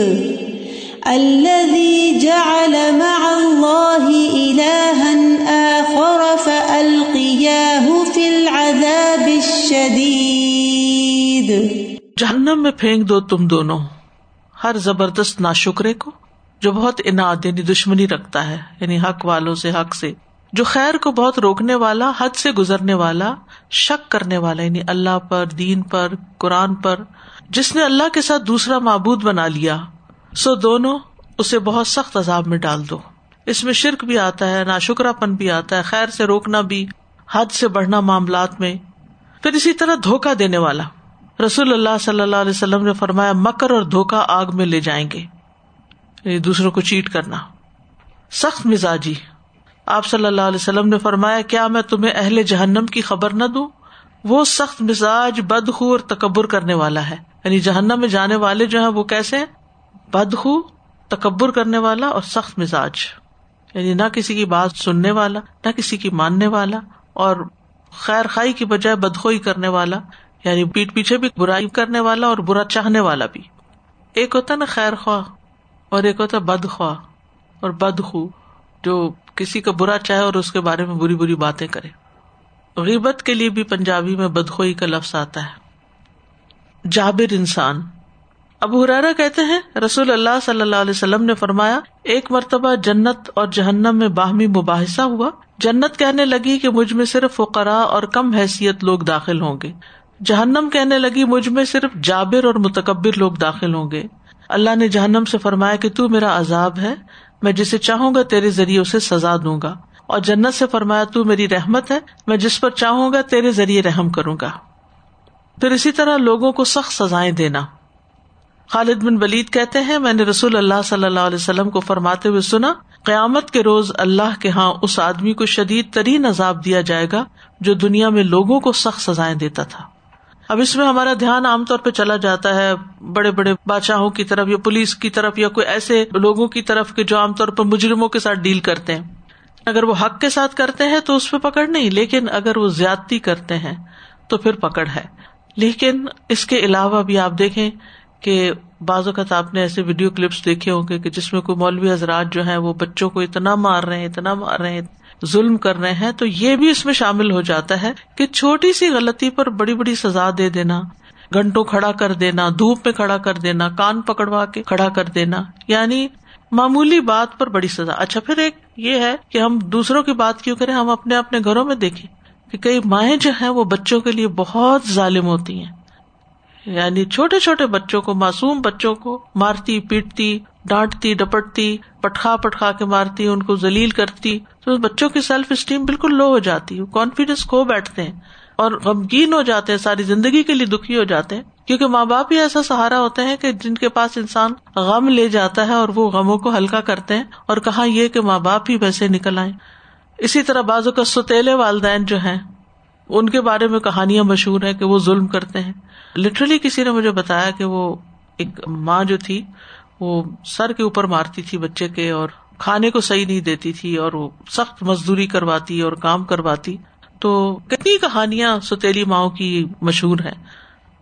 الذي جعل مع الله إلها آخر فألقياه في العذاب الشديد. جہنم میں پھینک دو تم دونوں۔ ہر زبردست نا شکرے کو جو بہت انعد یعنی دشمنی رکھتا ہے یعنی حق والوں سے، حق سے، جو خیر کو بہت روکنے والا، حد سے گزرنے والا، شک کرنے والا یعنی اللہ پر، دین پر، قرآن پر، جس نے اللہ کے ساتھ دوسرا معبود بنا لیا، سو دونوں اسے بہت سخت عذاب میں ڈال دو۔ اس میں شرک بھی آتا ہے نا پن بھی آتا ہے، خیر سے روکنا بھی، حد سے بڑھنا معاملات میں، پھر اسی طرح دھوکا دینے والا۔ رسول اللہ صلی اللہ علیہ وسلم نے فرمایا، مکر اور دھوکا آگ میں لے جائیں گے۔ یعنی دوسروں کو چیٹ کرنا۔ سخت مزاجی۔ آپ صلی اللہ علیہ وسلم نے فرمایا، کیا میں تمہیں اہل جہنم کی خبر نہ دوں؟ وہ سخت مزاج بدخو اور تکبر کرنے والا ہے۔ یعنی جہنم میں جانے والے جو ہیں، وہ کیسے؟ بدخو، تکبر کرنے والا اور سخت مزاج۔ یعنی نہ کسی کی بات سننے والا، نہ کسی کی ماننے والا اور خیر خائی کی بجائے بدخوئی کرنے والا۔ یعنی پیٹ پیچھے بھی برائی کرنے والا اور برا چاہنے والا بھی۔ ایک ہوتا نا خیر خواہ اور ایک ہوتا بد خواہ اور بد خو جو کسی کا برا چاہے اور اس کے بارے میں بری بری باتیں کرے۔ غیبت کے لیے بھی پنجابی میں بدخوئی کا لفظ آتا ہے۔ جابر انسان۔ ابو حرارا کہتے ہیں، رسول اللہ صلی اللہ علیہ وسلم نے فرمایا، ایک مرتبہ جنت اور جہنم میں باہمی مباحثہ ہوا۔ جنت کہنے لگی کہ مجھ میں صرف فقرا اور کم حیثیت لوگ داخل ہوں گے۔ جہنم کہنے لگی، مجھ میں صرف جابر اور متکبر لوگ داخل ہوں گے۔ اللہ نے جہنم سے فرمایا کہ تو میرا عذاب ہے، میں جسے چاہوں گا تیرے ذریعے اسے سزا دوں گا۔ اور جنت سے فرمایا، تو میری رحمت ہے، میں جس پر چاہوں گا تیرے ذریعے رحم کروں گا۔ پھر اسی طرح لوگوں کو سخت سزائیں دینا۔ خالد بن ولید کہتے ہیں، میں نے رسول اللہ صلی اللہ علیہ وسلم کو فرماتے ہوئے سنا، قیامت کے روز اللہ کے ہاں اس آدمی کو شدید ترین عذاب دیا جائے گا جو دنیا میں لوگوں کو سخت سزائیں دیتا تھا۔ اب اس میں ہمارا دھیان عام طور پہ چلا جاتا ہے بڑے بڑے بادشاہوں کی طرف یا پولیس کی طرف یا کوئی ایسے لوگوں کی طرف کے جو عام طور پر مجرموں کے ساتھ ڈیل کرتے ہیں۔ اگر وہ حق کے ساتھ کرتے ہیں تو اس پہ پکڑ نہیں، لیکن اگر وہ زیادتی کرتے ہیں تو پھر پکڑ ہے۔ لیکن اس کے علاوہ بھی آپ دیکھیں کہ بعض اوقات آپ نے ایسے ویڈیو کلپس دیکھے ہوں گے کہ جس میں کوئی مولوی حضرات جو ہیں وہ بچوں کو اتنا مار رہے ہیں، اتنا مار رہے ہیں۔ ظلم کر رہے ہیں تو یہ بھی اس میں شامل ہو جاتا ہے کہ چھوٹی سی غلطی پر بڑی بڑی سزا دے دینا، گھنٹوں کھڑا کر دینا، دھوپ میں کھڑا کر دینا، کان پکڑوا کے کھڑا کر دینا یعنی معمولی بات پر بڑی سزا۔ اچھا پھر ایک یہ ہے کہ ہم دوسروں کی بات کیوں کریں؟ ہم اپنے اپنے گھروں میں دیکھیں کہ کئی مائیں جو ہیں وہ بچوں کے لیے بہت ظالم ہوتی ہیں۔ یعنی چھوٹے چھوٹے بچوں کو، معصوم بچوں کو مارتی، پیٹتی، ڈانٹتی، ڈپٹتی، پٹخا پٹخا کے مارتی، ان کو ذلیل کرتی۔ تو بچوں کی سیلف اسٹیم بالکل لو ہو جاتی ہے کانفیڈینس کھو بیٹھتے ہیں اور غمگین ہو جاتے ہیں، ساری زندگی کے لیے دکھی ہو جاتے ہیں۔ کیونکہ ماں باپ ہی ایسا سہارا ہوتے ہیں کہ جن کے پاس انسان غم لے جاتا ہے اور وہ غموں کو ہلکا کرتے ہیں۔ اور کہا یہ کہ ماں باپ ہی ویسے نکل آئے اسی طرح بازو کا ستیلے والدین جو ہیں، ان کے بارے میں کہانیاں مشہور ہیں کہ وہ ظلم کرتے ہیں۔ لٹرلی کسی نے مجھے بتایا کہ وہ ایک ماں جو تھی، وہ سر کے اوپر مارتی تھی بچے کے اور کھانے کو صحیح نہیں دیتی تھی اور وہ سخت مزدوری کرواتی اور کام کرواتی۔ تو کتنی کہانیاں ستیلی ماؤں کی مشہور ہے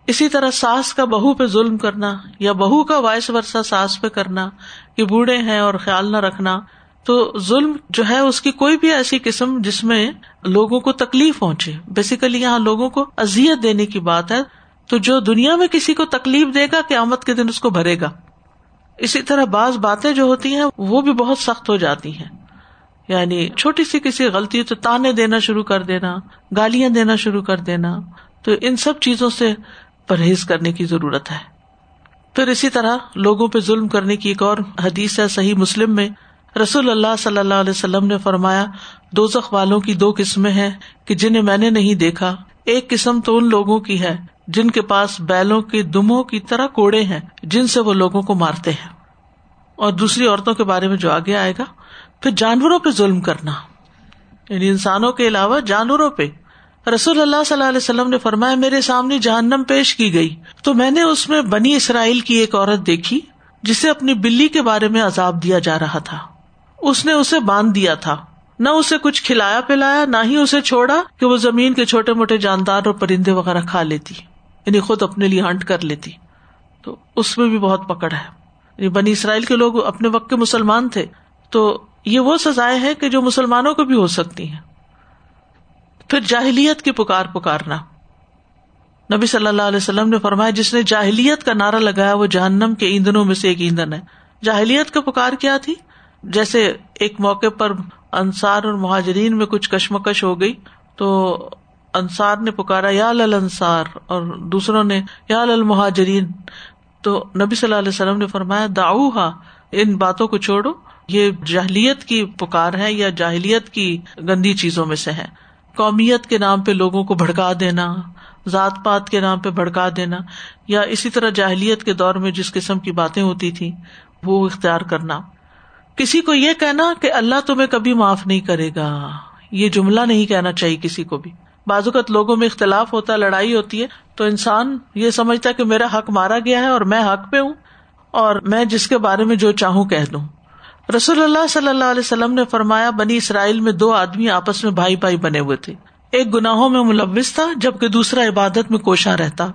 اسی طرح ساس کا بہو پہ ظلم کرنا یا بہو کا وائس ورثہ ساس پہ کرنا کہ بوڑھے ہیں اور خیال نہ رکھنا۔ تو ظلم جو ہے اس کی کوئی بھی ایسی قسم جس میں لوگوں کو تکلیف پہنچے۔ بیسیکلی یہاں لوگوں کو ازیت دینے کی بات ہے۔ تو جو دنیا میں کسی کو تکلیف دے گا، قیامت کے دن اس کو بھرے گا۔ اسی طرح بعض باتیں جو ہوتی ہیں، وہ بھی بہت سخت ہو جاتی ہیں۔ یعنی چھوٹی سی کسی غلطی، تو تانے دینا شروع کر دینا، گالیاں دینا شروع کر دینا، تو ان سب چیزوں سے پرہیز کرنے کی ضرورت ہے۔ پھر اسی طرح لوگوں پہ ظلم کرنے کی ایک اور حدیث ہے صحیح مسلم میں۔ رسول اللہ صلی اللہ علیہ وسلم نے فرمایا دو زخ والوں کی دو قسمیں ہیں کہ جنہیں میں نے نہیں دیکھا، ایک قسم تو ان لوگوں کی ہے جن کے پاس بیلوں کے دموں کی طرح کوڑے ہیں، جن سے وہ لوگوں کو مارتے ہیں۔ اور دوسری عورتوں کے بارے میں جو آگے آئے گا، پھر جانوروں پہ ظلم کرنا۔ یعنی انسانوں کے علاوہ جانوروں پہ۔ رسول اللہ صلی اللہ علیہ وسلم نے فرمایا، میرے سامنے جہنم پیش کی گئی۔ تو میں نے اس میں بنی اسرائیل کی ایک عورت دیکھی، جسے اپنی بلی کے بارے میں عذاب دیا جا رہا تھا۔ اس نے اسے باندھ دیا تھا۔ نہ اسے کچھ کھلایا پلایا، نہ ہی اسے چھوڑا کہ وہ زمین کے چھوٹے موٹے جاندار اور پرندے وغیرہ کھا لیتی۔ یعنی خود اپنے لیے ہنٹ کر لیتی۔ تو اس میں بھی بہت پکڑ ہے۔ یعنی بنی اسرائیل کے لوگ اپنے وقت کے مسلمان تھے۔ تو یہ وہ سزائیں ہیں کہ جو مسلمانوں کو بھی ہو سکتی ہیں۔ پھر جاہلیت کی پکار پکارنا۔ نبی صلی اللہ علیہ وسلم نے فرمایا، جس نے جاہلیت کا نعرہ لگایا، وہ جہنم کے ایندھنوں میں سے ایک ایندھن ہے۔ جاہلیت کا پکار کیا تھی؟ جیسے ایک موقع پر انصار اور مہاجرین میں کچھ کشمکش ہو گئی، تو انصار نے پکارا، یا لل انصار، اور دوسروں نے یا لل مہاجرین۔ تو نبی صلی اللہ علیہ وسلم نے فرمایا داؤ ہا ان باتوں کو چھوڑو، یہ جاہلیت کی پکار ہے یا جاہلیت کی گندی چیزوں میں سے ہے۔ قومیت کے نام پہ لوگوں کو بھڑکا دینا، ذات پات کے نام پہ بھڑکا دینا، یا اسی طرح جاہلیت کے دور میں جس قسم کی باتیں ہوتی تھی وہ اختیار کرنا۔ کسی کو یہ کہنا کہ اللہ تمہیں کبھی معاف نہیں کرے گا، یہ جملہ نہیں کہنا چاہیے کسی کو بھی۔ بعض اوقات لوگوں میں اختلاف ہوتا ہے لڑائی ہوتی ہے، تو انسان یہ سمجھتا ہے کہ میرا حق مارا گیا ہے اور میں حق پہ ہوں اور میں جس کے بارے میں جو چاہوں کہہ دوں۔ رسول اللہ صلی اللہ علیہ وسلم نے فرمایا، بنی اسرائیل میں دو آدمی آپس میں بھائی بھائی بنے ہوئے تھے۔ ایک گناہوں میں ملوث تھا، جبکہ دوسرا عبادت میں کوشاں رہتا۔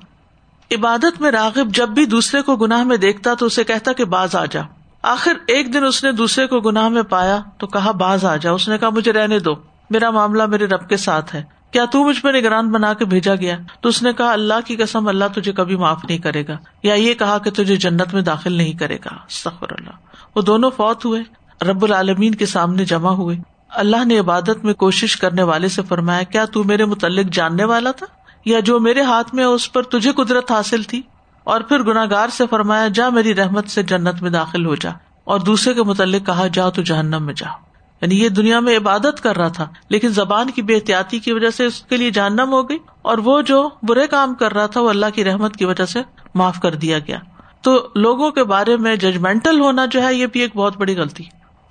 عبادت میں راغب جب بھی دوسرے کو گناہ میں دیکھتا تو اسے کہتا کہ باز آ جا۔ آخر ایک دن اس نے دوسرے کو گناہ میں پایا تو کہا، باز آ جا۔ اس نے کہا، مجھے رہنے دو، میرا معاملہ میرے رب کے ساتھ ہے۔ کیا تو مجھ پہ نگران بنا کے بھیجا گیا؟ تو اس نے کہا، اللہ کی قسم، اللہ تجھے کبھی معاف نہیں کرے گا۔ یا یہ کہا کہ تجھے جنت میں داخل نہیں کرے گا۔ سفر اللہ۔ وہ دونوں فوت ہوئے۔ رب العالمین کے سامنے جمع ہوئے۔ اللہ نے عبادت میں کوشش کرنے والے سے فرمایا، کیا تو میرے متعلق جاننے والا تھا؟ یا جو میرے ہاتھ میں اس پر تجھے قدرت حاصل تھی؟ اور پھر گناگار سے فرمایا، جا میری رحمت سے جنت میں داخل ہو جا۔ اور دوسرے کے متعلق کہا، جا تو جہنم میں جا۔ یعنی یہ دنیا میں عبادت کر رہا تھا، لیکن زبان کی بے احتیاطی کی وجہ سے اس کے لیے جہنم ہو گئی اور وہ جو برے کام کر رہا تھا، وہ اللہ کی رحمت کی وجہ سے معاف کر دیا گیا۔ تو لوگوں کے بارے میں ججمنٹل ہونا جو ہے، یہ بھی ایک بہت بڑی غلطی۔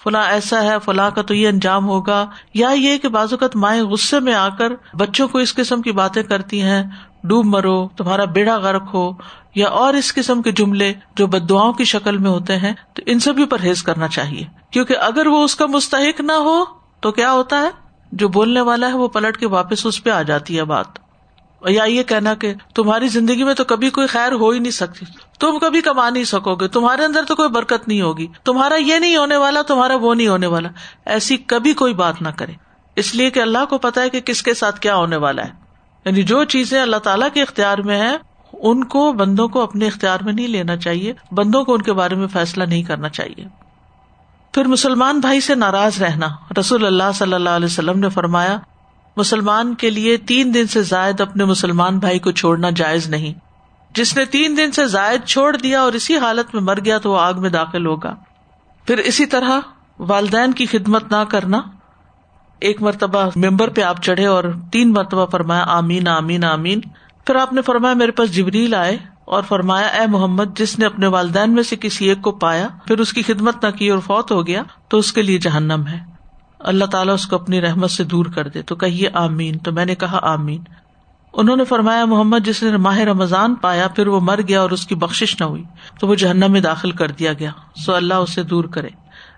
فلاں ایسا ہے، فلاں کا تو یہ انجام ہوگا۔ یا یہ کہ بعض اوقات مائیں غصے میں آ کر بچوں کو اس قسم کی باتیں کرتی ہیں ڈوب مرو، تمہارا بیڑا غرق ہو، یا اور اس قسم کے جملے جو بدعاؤں کی شکل میں ہوتے ہیں، تو ان سے بھی پرہیز کرنا چاہیے۔ کیونکہ اگر وہ اس کا مستحق نہ ہو، تو کیا ہوتا ہے؟ جو بولنے والا ہے، وہ پلٹ کے واپس اس پہ آ جاتی ہے بات۔ یا یہ کہنا کہ تمہاری زندگی میں تو کبھی کوئی خیر ہو ہی نہیں سکتی۔ تم کبھی کما نہیں سکو گے تمہارے اندر تو کوئی برکت نہیں ہوگی۔ تمہارا یہ نہیں ہونے والا، تمہارا وہ نہیں ہونے والا۔ ایسی کبھی کوئی بات نہ کرے۔ اس لیے کہ اللہ کو پتا ہے کہ کس کے ساتھ کیا ہونے والا ہے۔ یعنی جو چیزیں اللہ تعالیٰ کے اختیار میں ہے ان کو بندوں کو اپنے اختیار میں نہیں لینا چاہیے، بندوں کو ان کے بارے میں فیصلہ نہیں کرنا چاہیے۔ پھر مسلمان بھائی سے ناراض رہنا۔ رسول اللہ صلی اللہ علیہ وسلم نے فرمایا، مسلمان کے لیے تین دن سے زائد اپنے مسلمان بھائی کو چھوڑنا جائز نہیں۔ جس نے تین دن سے زائد چھوڑ دیا اور اسی حالت میں مر گیا تو وہ آگ میں داخل ہوگا۔ پھر اسی طرح والدین کی خدمت نہ کرنا۔ ایک مرتبہ ممبر پہ آپ چڑھے اور تین مرتبہ فرمایا، آمین آمین آمین۔ پھر آپ نے فرمایا، میرے پاس جبریل آئے اور فرمایا، اے محمد، جس نے اپنے والدین میں سے کسی ایک کو پایا، پھر اس کی خدمت نہ کی اور فوت ہو گیا، تو اس کے لیے جہنم ہے۔ اللہ تعالیٰ اس کو اپنی رحمت سے دور کر دے، تو کہیے آمین۔ تو میں نے کہا، آمین۔ انہوں نے فرمایا، محمد، جس نے ماہ رمضان پایا، پھر وہ مر گیا اور اس کی بخش نہ ہوئی، تو وہ جہنم میں داخل کر دیا گیا۔ سو اللہ اسے دور کرے۔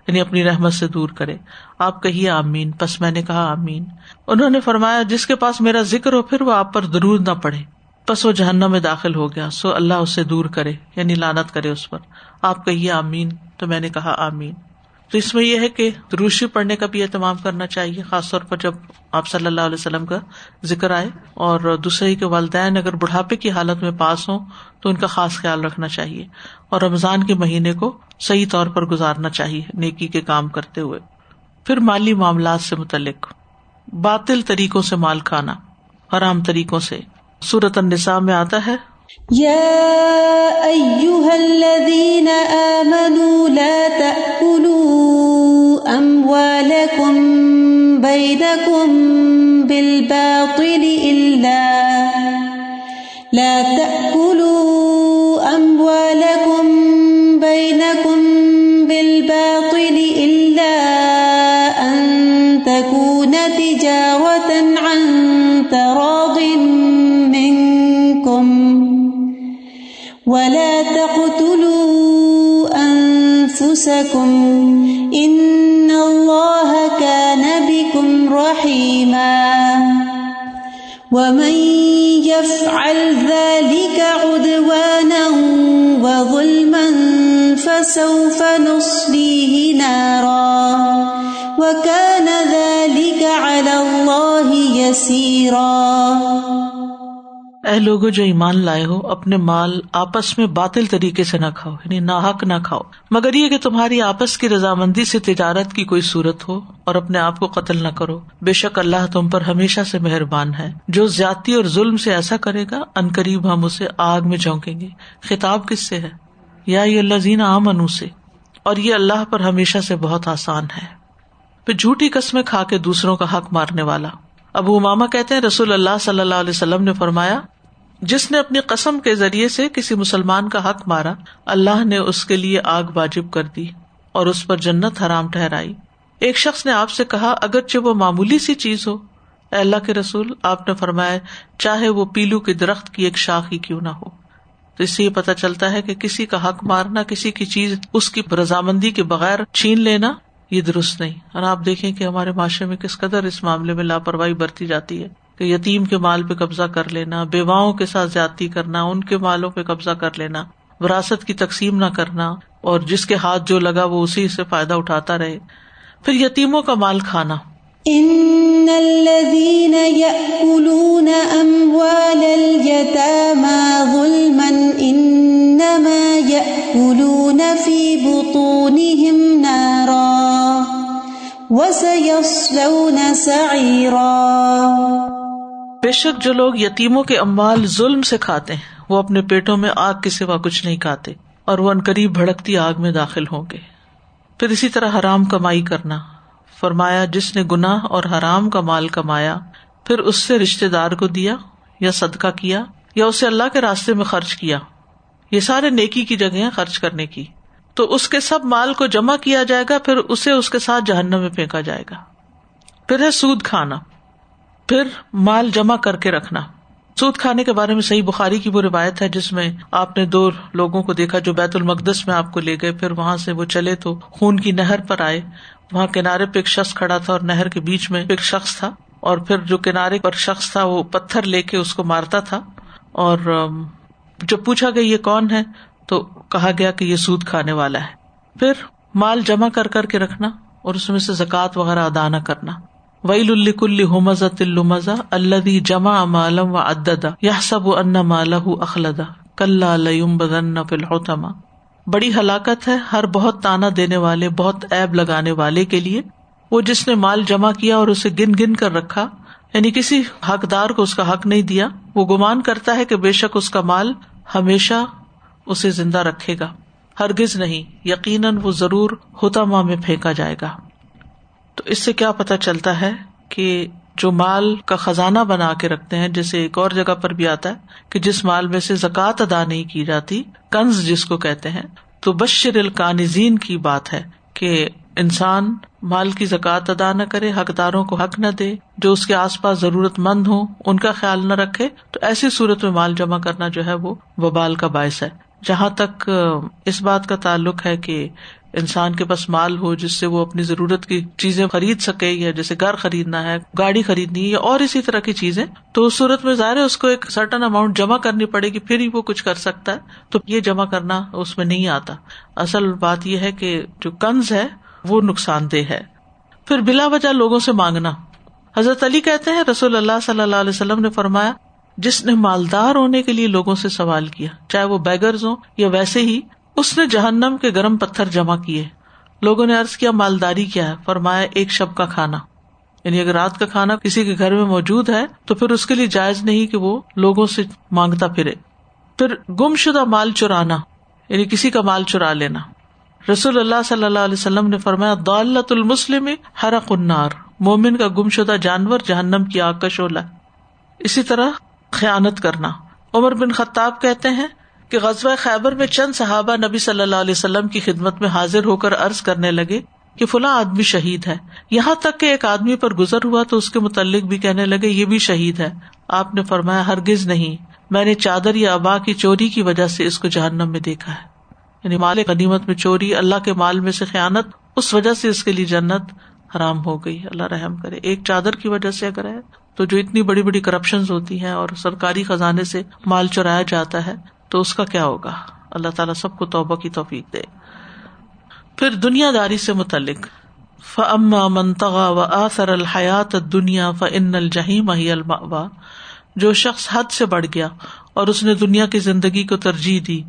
یعنی اپنی رحمت سے دور کرے۔ آپ کہیے آمین۔ بس میں نے کہا آمین۔ انہوں نے فرمایا، جس کے پاس میرا ذکر ہو، پھر وہ آپ پر ضرور نہ پڑے بس وہ جہنم میں داخل ہو گیا۔ سو اللہ اسے دور کرے یعنی لانت کرے اس پر۔ آپ کہیے آمین، تو میں نے کہا آمین۔ تو اس میں یہ ہے کہ روشی پڑھنے کا بھی اہتمام کرنا چاہیے، خاص طور پر جب آپ صلی اللہ علیہ وسلم کا ذکر آئے۔ اور دوسرے کے والدین اگر بڑھاپے کی حالت میں پاس ہوں تو ان کا خاص خیال رکھنا چاہیے۔ اور رمضان کے مہینے کو صحیح طور پر گزارنا چاہیے، نیکی کے کام کرتے ہوئے۔ پھر مالی معاملات سے متعلق۔ باطل طریقوں سے مال کھانا، حرام طریقوں سے۔ صورت النساء میں آتا ہے۔ يا أيها الذين آمنوا لا تأكلوا أموالكم بينكم بالباطل إلا لا تأكلوا أموالكم بينكم بالباطل إلا أن تكون تجارة عن تراض منكم ولا تقتلوا أنفسكم رحيما ومن يفعل ذلك عدوانا وظلما فسوف نصليه نارا وكان ذلك على الله يسيرا اے لوگو جو ایمان لائے ہو، اپنے مال آپس میں باطل طریقے سے نہ کھاؤ یعنی نہ حق نہ کھاؤ۔ مگر یہ کہ تمہاری آپس کی رضامندی سے تجارت کی کوئی صورت ہو اور اپنے آپ کو قتل نہ کرو۔ بے شک اللہ تم پر ہمیشہ سے مہربان ہے۔ جو زیادتی اور ظلم سے ایسا کرے گا، ان قریب ہم اسے آگ میں جھونکیں گے۔ خطاب کس سے ہے؟ یا یہ اللہ زین عام انو سے۔ اور یہ اللہ پر ہمیشہ سے بہت آسان ہے۔ پھر جھوٹی قسمیں کھا کے دوسروں کا حق مارنے والا۔ ابو اماما کہتے ہیں، رسول اللہ صلی اللہ علیہ وسلم نے فرمایا جس نے اپنی قسم کے ذریعے سے کسی مسلمان کا حق مارا، اللہ نے اس کے لیے آگ واجب کر دی اور اس پر جنت حرام ٹھہرائی۔ ایک شخص نے آپ سے کہا، اگرچہ وہ معمولی سی چیز ہو، اے اللہ کے رسول، آپ نے فرمایا، چاہے وہ پیلو کے درخت کی ایک شاخ ہی کیوں نہ ہو۔ تو اس سے یہ پتا چلتا ہے کہ کسی کا حق مارنا، کسی کی چیز اس کی رضامندی کے بغیر چھین لینا، یہ درست نہیں۔ اور آپ دیکھیں کہ ہمارے معاشرے میں کس قدر اس معاملے میں لاپرواہی برتی جاتی ہے۔ کہ یتیم کے مال پہ قبضہ کر لینا، بیواؤں کے ساتھ زیادتی کرنا، ان کے مالوں پہ قبضہ کر لینا، وراثت کی تقسیم نہ کرنا، اور جس کے ہاتھ جو لگا وہ اسی سے فائدہ اٹھاتا رہے۔ پھر یتیموں کا مال کھانا۔ ان الذين ياكلون اموال اليتامى ظلما انما ياكلون في بطونهم نارا وسيصلون سعيرا بے شک جو لوگ یتیموں کے اموال ظلم سے کھاتے ہیں، وہ اپنے پیٹوں میں آگ کے سوا کچھ نہیں کھاتے اور وہ قریب بھڑکتی آگ میں داخل ہوں گے۔ پھر اسی طرح حرام کمائی کرنا۔ فرمایا، جس نے گناہ اور حرام کا مال کمایا، پھر اس سے رشتے دار کو دیا یا صدقہ کیا یا اسے اللہ کے راستے میں خرچ کیا۔ یہ سارے نیکی کی جگہ خرچ کرنے کی۔ تو اس کے سب مال کو جمع کیا جائے گا، پھر اسے اس کے ساتھ جہنم میں پھینکا جائے گا۔ پھر ہے سود کھانا۔ پھر مال جمع کر کے رکھنا۔ سود کھانے کے بارے میں صحیح بخاری کی وہ روایت ہے جس میں آپ نے دو لوگوں کو دیکھا جو بیت المقدس میں آپ کو لے گئے، پھر وہاں سے وہ چلے تو خون کی نہر پر آئے۔ وہاں کنارے پہ ایک شخص کھڑا تھا اور نہر کے بیچ میں ایک شخص تھا۔ اور پھر جو کنارے پر شخص تھا وہ پتھر لے کے اس کو مارتا تھا۔ اور جب پوچھا گیا یہ کون ہے، تو کہا گیا کہ یہ سود کھانے والا ہے۔ پھر مال جمع کر کر کے رکھنا اور اس میں سے زکوٰۃ وغیرہ ادا نہ کرنا۔ ویل الکل ہومزا مزا اللہ جمع مالم و اددا یا سب ان مالہ اخلدا کل بدن فلحتما بڑی ہلاکت ہے ہر بہت تانا دینے والے بہت ایب لگانے والے کے لیے وہ جس نے مال جمع کیا اور اسے گن گن کر رکھا یعنی کسی حقدار کو اس کا حق نہیں دیا وہ گمان کرتا ہے کہ بے شک اس کا مال ہمیشہ اسے زندہ رکھے گا ہرگز نہیں یقیناً وہ ضرور ہوتا ماں میں پھینکا جائے گا تو اس سے کیا پتا چلتا ہے کہ جو مال کا خزانہ بنا کے رکھتے ہیں، جیسے ایک اور جگہ پر بھی آتا ہے کہ جس مال میں سے زکوٰۃ ادا نہیں کی جاتی، کنز جس کو کہتے ہیں، تو بشر القانزین کی بات ہے کہ انسان مال کی زکوٰۃ ادا نہ کرے، حقداروں کو حق نہ دے، جو اس کے آس پاس ضرورت مند ہو ان کا خیال نہ رکھے۔ تو ایسی صورت میں مال جمع کرنا جو ہے، وہ وبال کا باعث ہے۔ جہاں تک اس بات کا تعلق ہے کہ انسان کے پاس مال ہو، جس سے وہ اپنی ضرورت کی چیزیں خرید سکے یا جیسے گھر خریدنا ہے، گاڑی خریدنی یا اور اسی طرح کی چیزیں، تو اس صورت میں ظاہر ہے اس کو ایک سرٹن اماؤنٹ جمع کرنی پڑے گی، پھر ہی وہ کچھ کر سکتا ہے۔ تو یہ جمع کرنا اس میں نہیں آتا۔ اصل بات یہ ہے کہ جو کنز ہے، وہ نقصان دہ ہے۔ پھر بلا وجہ لوگوں سے مانگنا۔ حضرت علی کہتے ہیں، رسول اللہ صلی اللہ علیہ وسلم نے فرمایا، جس نے مالدار ہونے کے لیے لوگوں سے سوال کیا، چاہے وہ بیگرز ہوں یا ویسے ہی اس نے جہنم کے گرم پتھر جمع کیے۔ لوگوں نے ارض کیا، مالداری کیا ہے؟ فرمایا، ایک شب کا کھانا۔ یعنی اگر رات کا کھانا کسی کے گھر میں موجود ہے، تو پھر اس کے لیے جائز نہیں کہ وہ لوگوں سے مانگتا پھرے۔ پھر گم شدہ مال چرانا یعنی کسی کا مال چرا لینا۔ رسول اللہ صلی اللہ علیہ وسلم نے فرمایا دالت المسلم ہر کنار مومن کا گم شدہ جانور جہنم کی آگ کا شولہ اسی طرح خیانت کرنا۔ عمر بن خطاب کہتے ہیں کہ غزوہ خیبر میں چند صحابہ نبی صلی اللہ علیہ وسلم کی خدمت میں حاضر ہو کر عرض کرنے لگے کہ فلاں آدمی شہید ہے۔ یہاں تک کہ ایک آدمی پر گزر ہوا تو اس کے متعلق بھی کہنے لگے، یہ بھی شہید ہے۔ آپ نے فرمایا، ہرگز نہیں۔ میں نے چادر یا ابا کی چوری کی وجہ سے اس کو جہنم میں دیکھا ہے۔ یعنی مال غنیمت میں چوری، اللہ کے مال میں سے خیانت، اس وجہ سے اس کے لیے جنت حرام ہو گئی۔ اللہ رحم کرے۔ ایک چادر کی وجہ سے اگر ہے تو جو اتنی بڑی بڑی کرپشن ہوتی ہیں اور سرکاری خزانے سے مال چرایا جاتا ہے تو اس کا کیا ہوگا؟ اللہ تعالیٰ سب کو توبہ کی توفیق دے۔ پھر دنیا داری سے متعلق۔ فما منتغا و آثر الحیات دنیا ف ان الجہیم الما جو شخص حد سے بڑھ گیا اور اس نے دنیا کی زندگی کو ترجیح دی،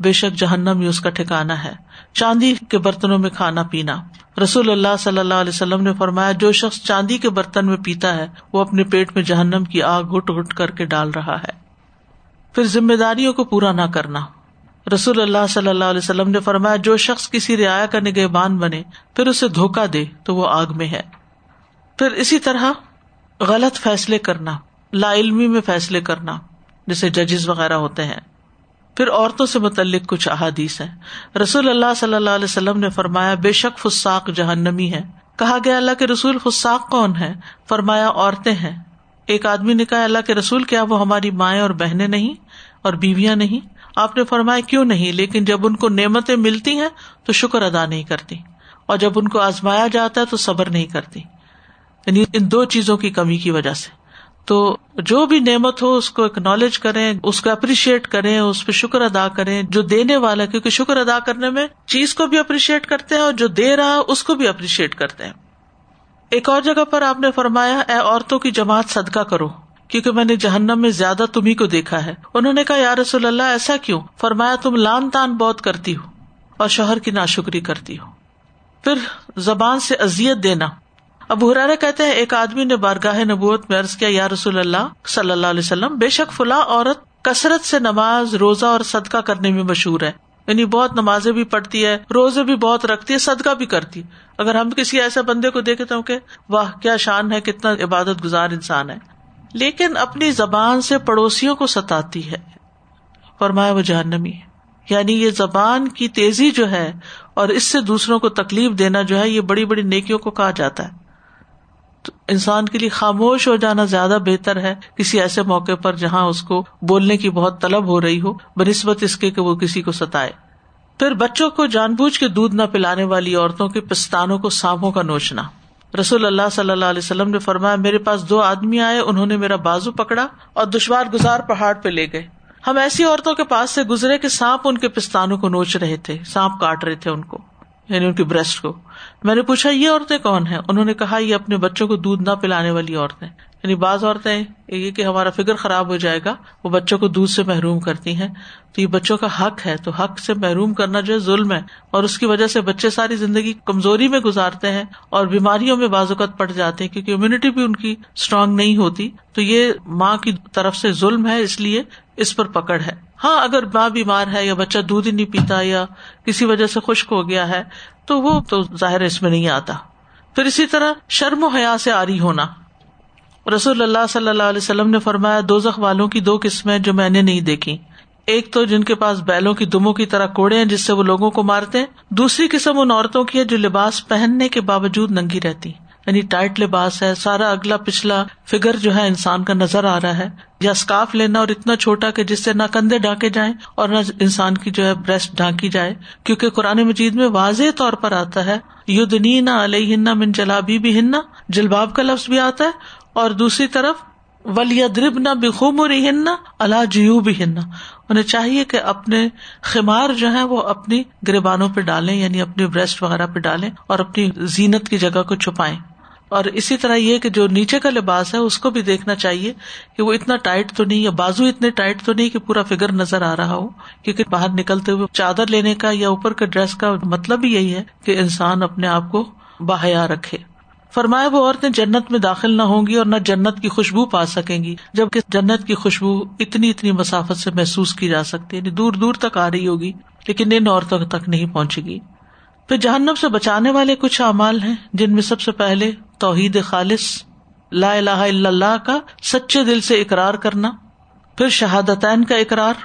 بے شک جہنم ہی اس کا ٹھکانا ہے۔ چاندی کے برتنوں میں کھانا پینا۔ رسول اللہ صلی اللہ علیہ وسلم نے فرمایا، جو شخص چاندی کے برتن میں پیتا ہے، وہ اپنے پیٹ میں جہنم کی آگ گٹ گٹ کر کے ڈال رہا ہے۔ پھر ذمہ داریوں کو پورا نہ کرنا۔ رسول اللہ صلی اللہ علیہ وسلم نے فرمایا، جو شخص کسی رعایا کا نگہبان بنے، پھر اسے دھوکا دے، تو وہ آگ میں ہے۔ پھر اسی طرح غلط فیصلے کرنا، لا علمی میں فیصلے کرنا جیسے ججز وغیرہ ہوتے ہیں۔ پھر عورتوں سے متعلق کچھ احادیث ہیں۔ رسول اللہ صلی اللہ علیہ وسلم نے فرمایا، بے شک فساق جہنمی ہے۔ کہا گیا، اللہ کے رسول فساق کون ہے فرمایا، عورتیں ہیں۔ ایک آدمی نے کہا، اللہ کے رسول، کیا وہ ہماری مائیں اور بہنیں نہیں؟ اور بیویاں نہیں۔ آپ نے فرمایا، کیوں نہیں؟ لیکن جب ان کو نعمتیں ملتی ہیں تو شکر ادا نہیں کرتی۔ اور جب ان کو آزمایا جاتا ہے تو صبر نہیں کرتی۔ یعنی ان دو چیزوں کی کمی کی وجہ سے۔ تو جو بھی نعمت ہو، اس کو اکنالج کریں، اس کو اپریشیٹ کریں، اس پہ شکر ادا کریں۔ جو دینے والا، کیونکہ شکر ادا کرنے میں چیز کو بھی اپریشیٹ کرتے ہیں اور جو دے رہا اس کو بھی اپریشیٹ کرتے ہیں۔ ایک اور جگہ پر آپ نے فرمایا، اے عورتوں کی جماعت صدقہ کرو۔ کیونکہ میں نے جہنم میں زیادہ تمہیں کو دیکھا ہے۔ انہوں نے کہا یار رسول اللہ، ایسا کیوں؟ فرمایا، تم لان تان بہت کرتی ہو اور شوہر کی ناشکری کرتی ہو۔ پھر زبان سے ازیت دینا۔ اب ہرارا کہتے ہیں، ایک آدمی نے بارگاہ نبوت میں عرض کیا، یا رسول اللہ، صلی اللہ علیہ وسلم، بے شک فلاں عورت کثرت سے نماز، روزہ اور صدقہ کرنے میں مشہور ہے۔ یعنی بہت نمازیں بھی پڑھتی ہے، روزے بھی بہت رکھتی ہے، صدقہ بھی کرتی اگر ہم کسی ایسے بندے کو دیکھتے ہوں کہ، واہ، کیا شان ہے، کتنا عبادت گزار انسان ہے۔ لیکن اپنی زبان سے پڑوسیوں کو ستاتی ہے۔ فرمایا وہ جہنمی یعنی یہ زبان کی تیزی جو ہے اور اس سے دوسروں کو تکلیف دینا جو ہے، یہ بڑی بڑی نیکیوں کو کہا جاتا ہے۔ تو انسان کے لیے خاموش ہو جانا زیادہ بہتر ہے۔ کسی ایسے موقع پر جہاں اس کو بولنے کی بہت طلب ہو رہی ہو بہ نسبت اس کے کہ وہ کسی کو ستائے۔ پھر بچوں کو جان بوجھ کے دودھ نہ پلانے والی عورتوں کے پستانوں کو سانپوں کا نوچنا۔ رسول اللہ صلی اللہ علیہ وسلم نے فرمایا، میرے پاس دو آدمی آئے، انہوں نے میرا بازو پکڑا اور دشوار گزار پہاڑ پہ لے گئے۔ ہم ایسی عورتوں کے پاس سے گزرے کہ سانپ ان کے پستانوں کو نوچ رہے تھے، سانپ کاٹ رہے تھے ان کو یعنی ان کی بریسٹ کو۔ میں نے پوچھا، یہ عورتیں کون ہیں؟ انہوں نے کہا، یہ اپنے بچوں کو دودھ نہ پلانے والی عورتیں۔ یعنی بعض عورتیں یہ کہ ہمارا فکر خراب ہو جائے گا، وہ بچوں کو دودھ سے محروم کرتی ہیں۔ تو یہ بچوں کا حق ہے، تو حق سے محروم کرنا جو ہے ظلم ہے۔ اور اس کی وجہ سے بچے ساری زندگی کمزوری میں گزارتے ہیں اور بیماریوں میں بعض اوقات پڑ جاتے ہیں کیونکہ امیونٹی بھی ان کی اسٹرانگ نہیں ہوتی۔ تو یہ ماں کی طرف سے ظلم ہے، اس لیے اس پر پکڑ ہے۔ ہاں اگر ماں بیمار ہے یا بچہ دودھ ہی نہیں پیتا یا کسی وجہ سے خشک ہو گیا ہے، تو وہ تو ظاہر اس میں نہیں آتا۔ پھر اسی طرح شرم و حیا سے آری ہونا۔ رسول اللہ صلی اللہ علیہ وسلم نے فرمایا دو زخ والوں کی دو قسمیں جو میں نے نہیں دیکھی۔ ایک تو جن کے پاس بیلوں کی دموں کی طرح کوڑے ہیں جس سے وہ لوگوں کو مارتے ہیں۔ دوسری قسم ان عورتوں کی ہے جو لباس پہننے کے باوجود ننگی رہتی۔ یعنی ٹائٹ لباس ہے، سارا اگلا پچھلا فگر جو ہے انسان کا نظر آ رہا ہے۔ یا اسکارف لینا اور اتنا چھوٹا کہ جس سے نہ کندھے ڈھانکے جائیں اور نہ انسان کی جو ہے بریسٹ ڈھانکی جائے۔ کیونکہ قرآن مجید میں واضح طور پر آتا ہے یدنی نہ علیہ ہننا من جلابی بھی ہننا جلباب کا لفظ بھی آتا ہے اور دوسری طرف ولیدرب نہ بخوم ہننا اللہ جیو بھی ہننا انہیں چاہیے کہ اپنے خمار جو ہے وہ اپنی گربانوں پہ ڈالیں یعنی اپنی بریسٹ وغیرہ پہ ڈالیں اور اپنی زینت کی جگہ کو چھپائیں۔ اور اسی طرح یہ کہ جو نیچے کا لباس ہے، اس کو بھی دیکھنا چاہیے کہ وہ اتنا ٹائٹ تو نہیں، یا بازو اتنے ٹائٹ تو نہیں کہ پورا فگر نظر آ رہا ہو، کیونکہ باہر نکلتے ہوئے چادر لینے کا یا اوپر کا ڈریس کا مطلب ہی یہی ہے کہ انسان اپنے آپ کو باحیا رکھے۔ فرمایا وہ عورتیں جنت میں داخل نہ ہوں گی اور نہ جنت کی خوشبو پا سکیں گی، جبکہ جنت کی خوشبو اتنی اتنی مسافت سے محسوس کی جا سکتی ہے یعنی دور دور تک آ رہی ہوگی، لیکن ان عورتوں تک نہیں پہنچے گی۔ پھر جہنم سے بچانے والے کچھ اعمال ہیں جن میں سب سے پہلے توحید خالص، لا الہ الا اللہ کا سچے دل سے اقرار کرنا، پھر شہادتین کا اقرار۔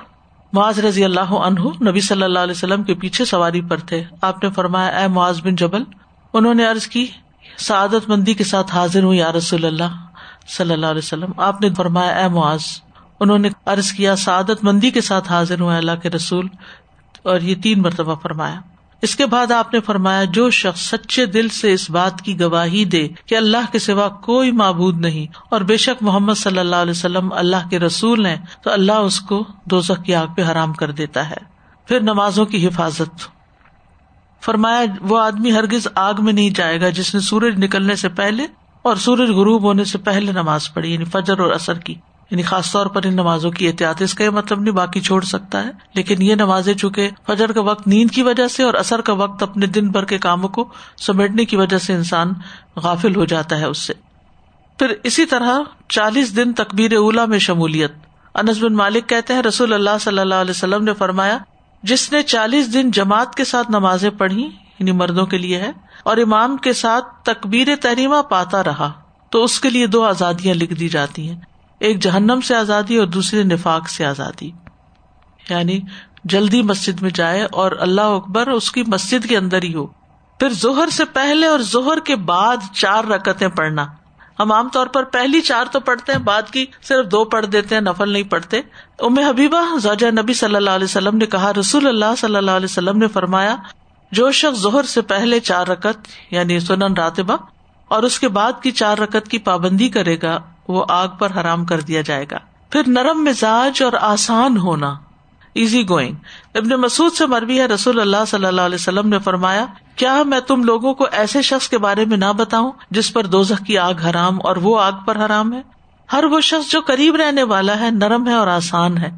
معاذ رضی اللہ عنہ نبی صلی اللہ علیہ وسلم کے پیچھے سواری پر تھے۔ آپ نے فرمایا، اے معاذ بن جبل، انہوں نے عرض کی سعادت مندی کے ساتھ حاضر ہوں یا رسول اللہ صلی اللہ علیہ وسلم۔ آپ نے فرمایا، اے معاذ، انہوں نے عرض کیا، سعادت مندی کے ساتھ حاضر ہوئے اللہ کے رسول۔ اور یہ تین مرتبہ فرمایا۔ اس کے بعد آپ نے فرمایا، جو شخص سچے دل سے اس بات کی گواہی دے کہ اللہ کے سوا کوئی معبود نہیں اور بے شک محمد صلی اللہ علیہ وسلم اللہ کے رسول ہیں، تو اللہ اس کو دو کی آگ پہ حرام کر دیتا ہے۔ پھر نمازوں کی حفاظت۔ فرمایا وہ آدمی ہرگز آگ میں نہیں جائے گا جس نے سورج نکلنے سے پہلے اور سورج غروب ہونے سے پہلے نماز پڑھی یعنی فجر اور اثر کی۔ یعنی خاص طور پر ان نمازوں کی احتیاط۔ اس کا یہ مطلب نہیں باقی چھوڑ سکتا ہے، لیکن یہ نمازیں چونکہ فجر کا وقت نیند کی وجہ سے اور اثر کا وقت اپنے دن بھر کے کاموں کو سمیٹنے کی وجہ سے انسان غافل ہو جاتا ہے اس سے۔ پھر اسی طرح چالیس دن تقبیر اولا میں شمولیت۔ انس بن مالک کہتے ہیں، رسول اللہ صلی اللہ علیہ وسلم نے فرمایا جس نے چالیس دن جماعت کے ساتھ نمازیں پڑھی یعنی مردوں کے لیے ہے، اور امام کے ساتھ تقبیر تحریمہ پاتا رہا، تو اس کے لیے دو آزادیاں لکھ دی جاتی ہیں۔ ایک جہنم سے آزادی اور دوسری نفاق سے آزادی۔ یعنی جلدی مسجد میں جائے اور اللہ اکبر اس کی مسجد کے اندر ہی ہو۔ پھر زہر سے پہلے اور زہر کے بعد چار رکتیں پڑھنا۔ ہم عام طور پر پہلی چار تو پڑھتے ہیں، بعد کی صرف دو پڑھ دیتے ہیں، نفل نہیں پڑھتے۔ ام حبیبہ، زوجہ نبی صلی اللہ علیہ وسلم نے کہا، رسول اللہ صلی اللہ علیہ وسلم نے فرمایا، جو شخص ظہر سے پہلے چار رکت یعنی سنن راتبہ، اور اس کے بعد کی چار رکت کی پابندی کرے گا، وہ آگ پر حرام کر دیا جائے گا۔ پھر نرم مزاج اور آسان ہونا ایزی گوئنگ ابن مسعود سے مربی ہے، رسول اللہ صلی اللہ علیہ وسلم نے فرمایا کیا میں تم لوگوں کو ایسے شخص کے بارے میں نہ بتاؤں جس پر دوزخ کی آگ حرام اور وہ آگ پر حرام ہے؟ ہر وہ شخص جو قریب رہنے والا ہے، نرم ہے اور آسان ہے۔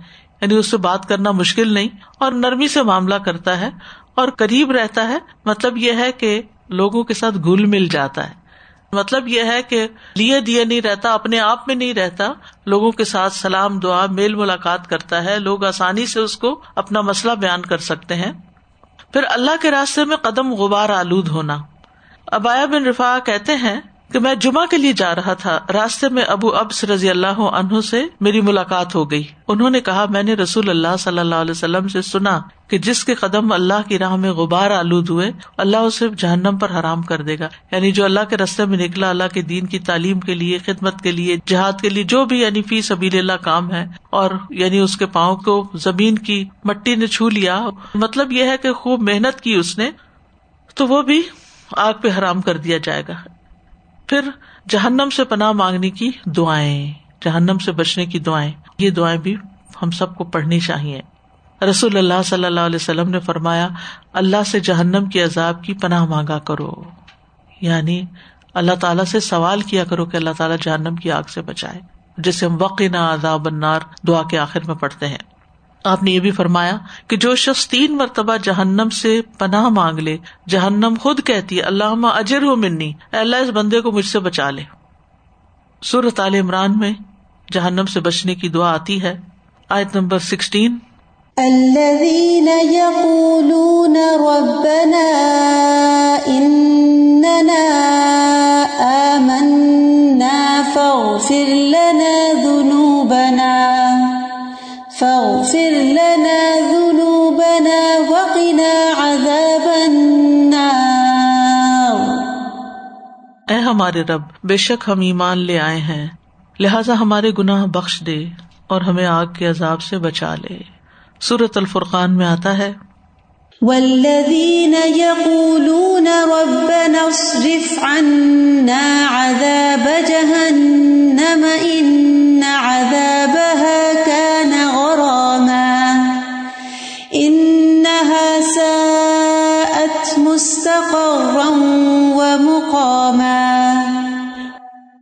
یعنی اس سے بات کرنا مشکل نہیں اور نرمی سے معاملہ کرتا ہے۔ اور قریب رہتا ہے مطلب یہ ہے کہ لوگوں کے ساتھ گل مل جاتا ہے۔ مطلب یہ ہے کہ لیے دیے نہیں رہتا، اپنے آپ میں نہیں رہتا۔ لوگوں کے ساتھ سلام، دعا، میل ملاقات کرتا ہے۔ لوگ آسانی سے اس کو اپنا مسئلہ بیان کر سکتے ہیں۔ پھر اللہ کے راستے میں قدم غبار آلود ہونا۔ ابایا بن رفا کہتے ہیں کہ میں جمعہ کے لیے جا رہا تھا، راستے میں ابو ابس رضی اللہ عنہ سے میری ملاقات ہو گئی۔ انہوں نے کہا، میں نے رسول اللہ صلی اللہ علیہ وسلم سے سنا کہ جس کے قدم اللہ کی راہ میں غبار آلود ہوئے، اللہ اسے جہنم پر حرام کر دے گا۔ یعنی جو اللہ کے رستے میں نکلا، اللہ کے دین کی تعلیم کے لیے، خدمت کے لیے، جہاد کے لیے، جو بھی یعنی فی سبیل اللہ کام ہے، اور یعنی اس کے پاؤں کو زمین کی مٹی نے چھو لیا مطلب یہ ہے کہ خوب محنت کی اس نے، تو وہ بھی آگ پہ حرام کر دیا جائے گا۔ پھر جہنم سے پناہ مانگنے کی دعائیں، جہنم سے بچنے کی دعائیں۔ یہ دعائیں بھی ہم سب کو پڑھنی چاہیے۔ رسول اللہ صلی اللہ علیہ وسلم نے فرمایا، اللہ سے جہنم کی عذاب کی پناہ مانگا کرو۔ یعنی اللہ تعالیٰ سے سوال کیا کرو کہ اللہ تعالیٰ جہنم کی آگ سے بچائے جسے ہم وقع نہ عذاب النار دعا کے آخر میں پڑھتے ہیں۔ آپ نے یہ بھی فرمایا کہ جو شخص تین مرتبہ جہنم سے پناہ مانگ لے، جہنم خود کہتی ہے اللہ اجر ہو منی اللہ اس بندے کو مجھ سے بچا لے۔ سورت عال عمران میں جہنم سے بچنے کی دعا آتی ہے، آیت نمبر سکسٹین۔ الذين يقولون ربنا إننا آمنا فاغفر لنا ذنوبنا ہمارے رب، بے شک ہم ایمان لے آئے ہیں۔ لہٰذا ہمارے گناہ بخش دے اور ہمیں آگ کے عذاب سے بچا لے۔ سورت الفرقان میں آتا ہے، والذین یقولون ربنا اصرف عنا عذاب جہنم ان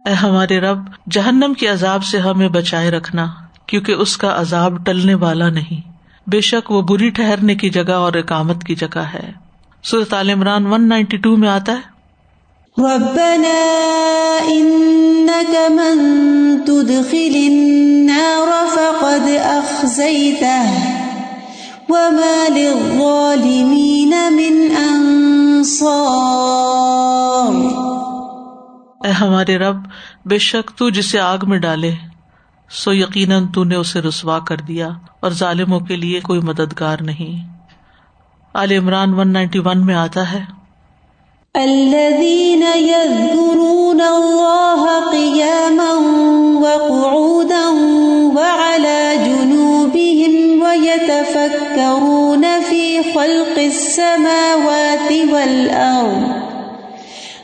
اے ہمارے رب، جہنم کے عذاب سے ہمیں بچائے رکھنا، کیونکہ اس کا عذاب ٹلنے والا نہیں۔ بے شک وہ بری ٹھہرنے کی جگہ اور اقامت کی جگہ ہے۔ سورت عال عمران ون نائنٹی ٹو میں آتا ہے۔ اے ہمارے رب، بے شک تو جسے آگ میں ڈالے، سو یقیناً تو نے اسے رسوا کر دیا اور ظالموں کے لیے کوئی مددگار نہیں۔ عال عمران ون نائنٹی ون میں آتا ہے۔ الذين يذكرون الله قياما وقعودا وعلى يتفكرون في خلق السماوات والأرض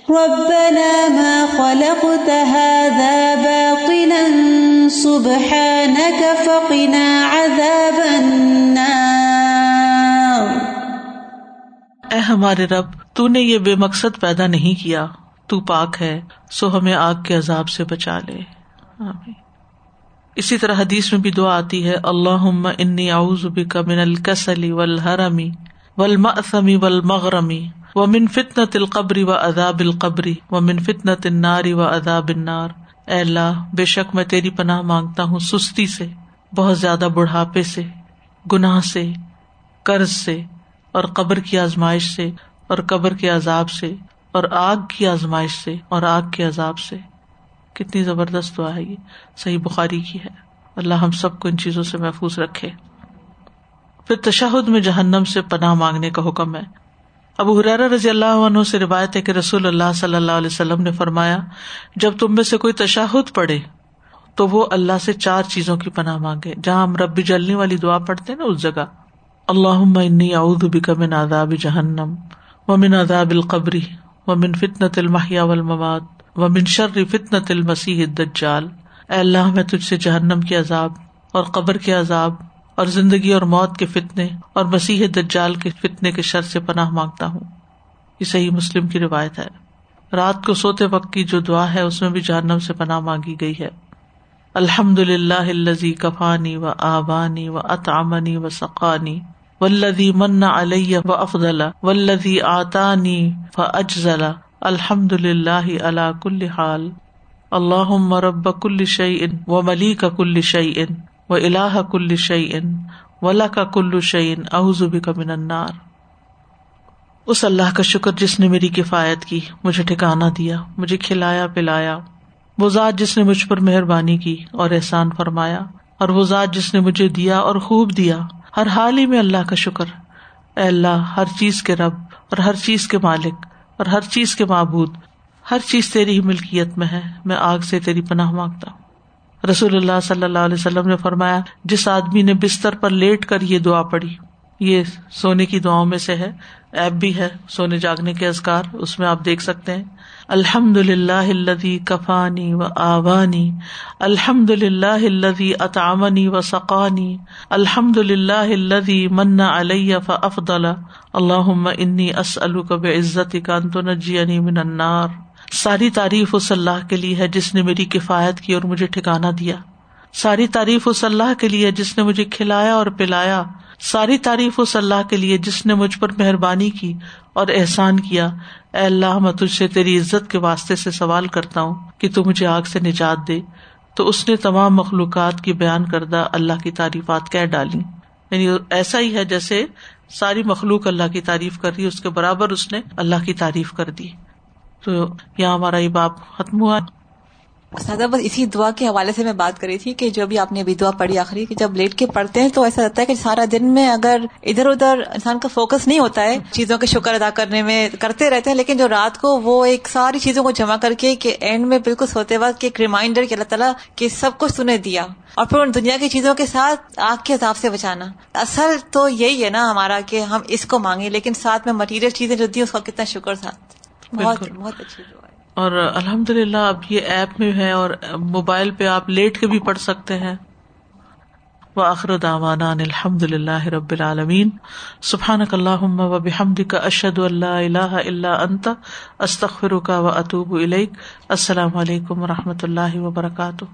ربنا ما خلقت هذا باطلا سبحانك فقنا عذاب النار۔ اے ہمارے رب، تو نے یہ بے مقصد پیدا نہیں کیا، تو پاک ہے، سو ہمیں آگ کے عذاب سے بچا لے۔ آمین۔ اسی طرح حدیث میں بھی دعا آتی ہے اللہ انی اعوذ بک من الکسلی والحرمی والمأثمی والمغرمی ومن فتنة القبر و عذاب القبری ومن فتنة النار و عذاب النار اے اللہ، بے شک میں تیری پناہ مانگتا ہوں سستی سے، بہت زیادہ بڑھاپے سے، گناہ سے، قرض سے، اور قبر کی آزمائش سے، اور قبر کے عذاب سے، اور آگ کی آزمائش سے، اور آگ کے عذاب سے۔ کتنی زبردست دعا ہے یہ، صحیح بخاری کی ہے۔ اللہ ہم سب کو ان چیزوں سے محفوظ رکھے۔ پھر تشہد میں جہنم سے پناہ مانگنے کا حکم ہے۔ ابو حرار رضی اللہ عنہ سے روایت ہے کہ رسول اللہ صلی اللہ علیہ وسلم نے فرمایا، جب تم میں سے کوئی تشہد پڑے، تو وہ اللہ سے چار چیزوں کی پناہ مانگے۔ جہاں ہم ربی جلنے والی دعا پڑھتے نا، اس جگہ۔ اللہ انی اعوذ بک من عذاب جہنم ومن عذاب القبری ومن فتنة المحیا والممات، و منشر فتن تل مسیح اے اللہ، میں تجھ سے جہنم کے عذاب اور قبر کے عذاب اور زندگی اور موت کے فتنے اور مسیح دجال کے فتنے کے شر سے پناہ مانگتا ہوں۔ یہ صحیح مسلم کی روایت ہے۔ رات کو سوتے وقت کی جو دعا ہے، اس میں بھی جہنم سے پناہ مانگی گئی ہے۔ الحمد للہ الزی کفانی و آبانی و اطامنی و سقانی ولدی من علیہ و افضل ولدی آتانی و اجزلا الحمد للہ اللہ کل حال۔ اللہ مرب کل شعی و ملی کا کل شعی ان و الاح کل شعی ان ولا کا کل شعین احزبی کا منار اس اللہ کا شکر جس نے میری کفایت کی، مجھے ٹھکانا دیا، مجھے کھلایا، پلایا۔ وہ ذات جس نے مجھ پر مہربانی کی اور احسان فرمایا، اور وہ ذات جس نے مجھے دیا اور خوب دیا۔ ہر حال ہی میں اللہ کا شکر۔ اے اللہ، ہر چیز کے رب اور ہر چیز کے مالک اور ہر چیز کے معبود، ہر چیز تیری ہی ملکیت میں ہے، میں آگ سے تیری پناہ مانگتا ہوں۔ رسول اللہ صلی اللہ علیہ وسلم نے فرمایا، جس آدمی نے بستر پر لیٹ کر یہ دعا پڑی یہ سونے کی دعاؤں میں سے ہے، ایپ بھی ہے سونے جاگنے کے ازکار اس میں آپ دیکھ سکتے ہیں۔ الحمد للہ کفانی و آوانی الحمد للہ اطامنی و سقانی الحمد للہ من علیہ فافضل اللہ انی کب عزت کانت نجی من النار۔ ساری تعریف اس اللہ کے لیے ہے جس نے میری کفایت کی اور مجھے ٹھکانا دیا۔ ساری تعریف اس اللہ کے لیے جس نے مجھے کھلایا اور پلایا۔ ساری تعریف اس اللہ کے لیے جس نے مجھ پر مہربانی کی اور احسان کیا۔ اے اللہ، میں تجھ سے تیری عزت کے واسطے سے سوال کرتا ہوں کہ تو مجھے آگ سے نجات دے۔ تو اس نے تمام مخلوقات کی بیان کردہ اللہ کی تعریفات کہہ ڈالی۔ یعنی ایسا ہی ہے جیسے ساری مخلوق اللہ کی تعریف کر رہی اس کے برابر اس نے اللہ کی تعریف کر دی۔ تو یہاں ہمارا یہ باپ ختم ہوا۔ سادہ، بس اسی دعا کے حوالے سے میں بات کری تھی کہ جو بھی آپ نے ابھی دعا پڑھی آخری کہ جب لیٹ کے پڑھتے ہیں تو ایسا لگتا ہے کہ سارا دن میں اگر ادھر ادھر انسان کا فوکس نہیں ہوتا ہے، چیزوں کے شکر ادا کرنے میں کرتے رہتے ہیں، لیکن جو رات کو وہ ایک ساری چیزوں کو جمع کر کے کہ اینڈ میں بالکل سوتے وقت ایک ریمائنڈر کہ اللہ تعالیٰ کہ سب کچھ سنے دیا۔ اور پھر ان دنیا کی چیزوں کے ساتھ آگ کے حساب سے بچانا۔ اصل تو یہی ہے نا ہمارا کہ ہم اس کو مانگیں، لیکن ساتھ میں مٹیریل چیزیں جو دی اس کا کتنا شکر ساتھ۔ بہت بہت اچھی اور الحمد للہ اب یہ ایپ میں ہے اور موبائل پہ آپ لیٹ کے بھی پڑھ سکتے ہیں۔ وہ آخر داوانا الحمد للہ رب العالمین۔ سبحان اللہ و بحمد کا اشد اللہ اللہ اللہ انت۔ استخر کا و اطوب السلام علیکم و رحمۃ اللہ وبرکاتہ۔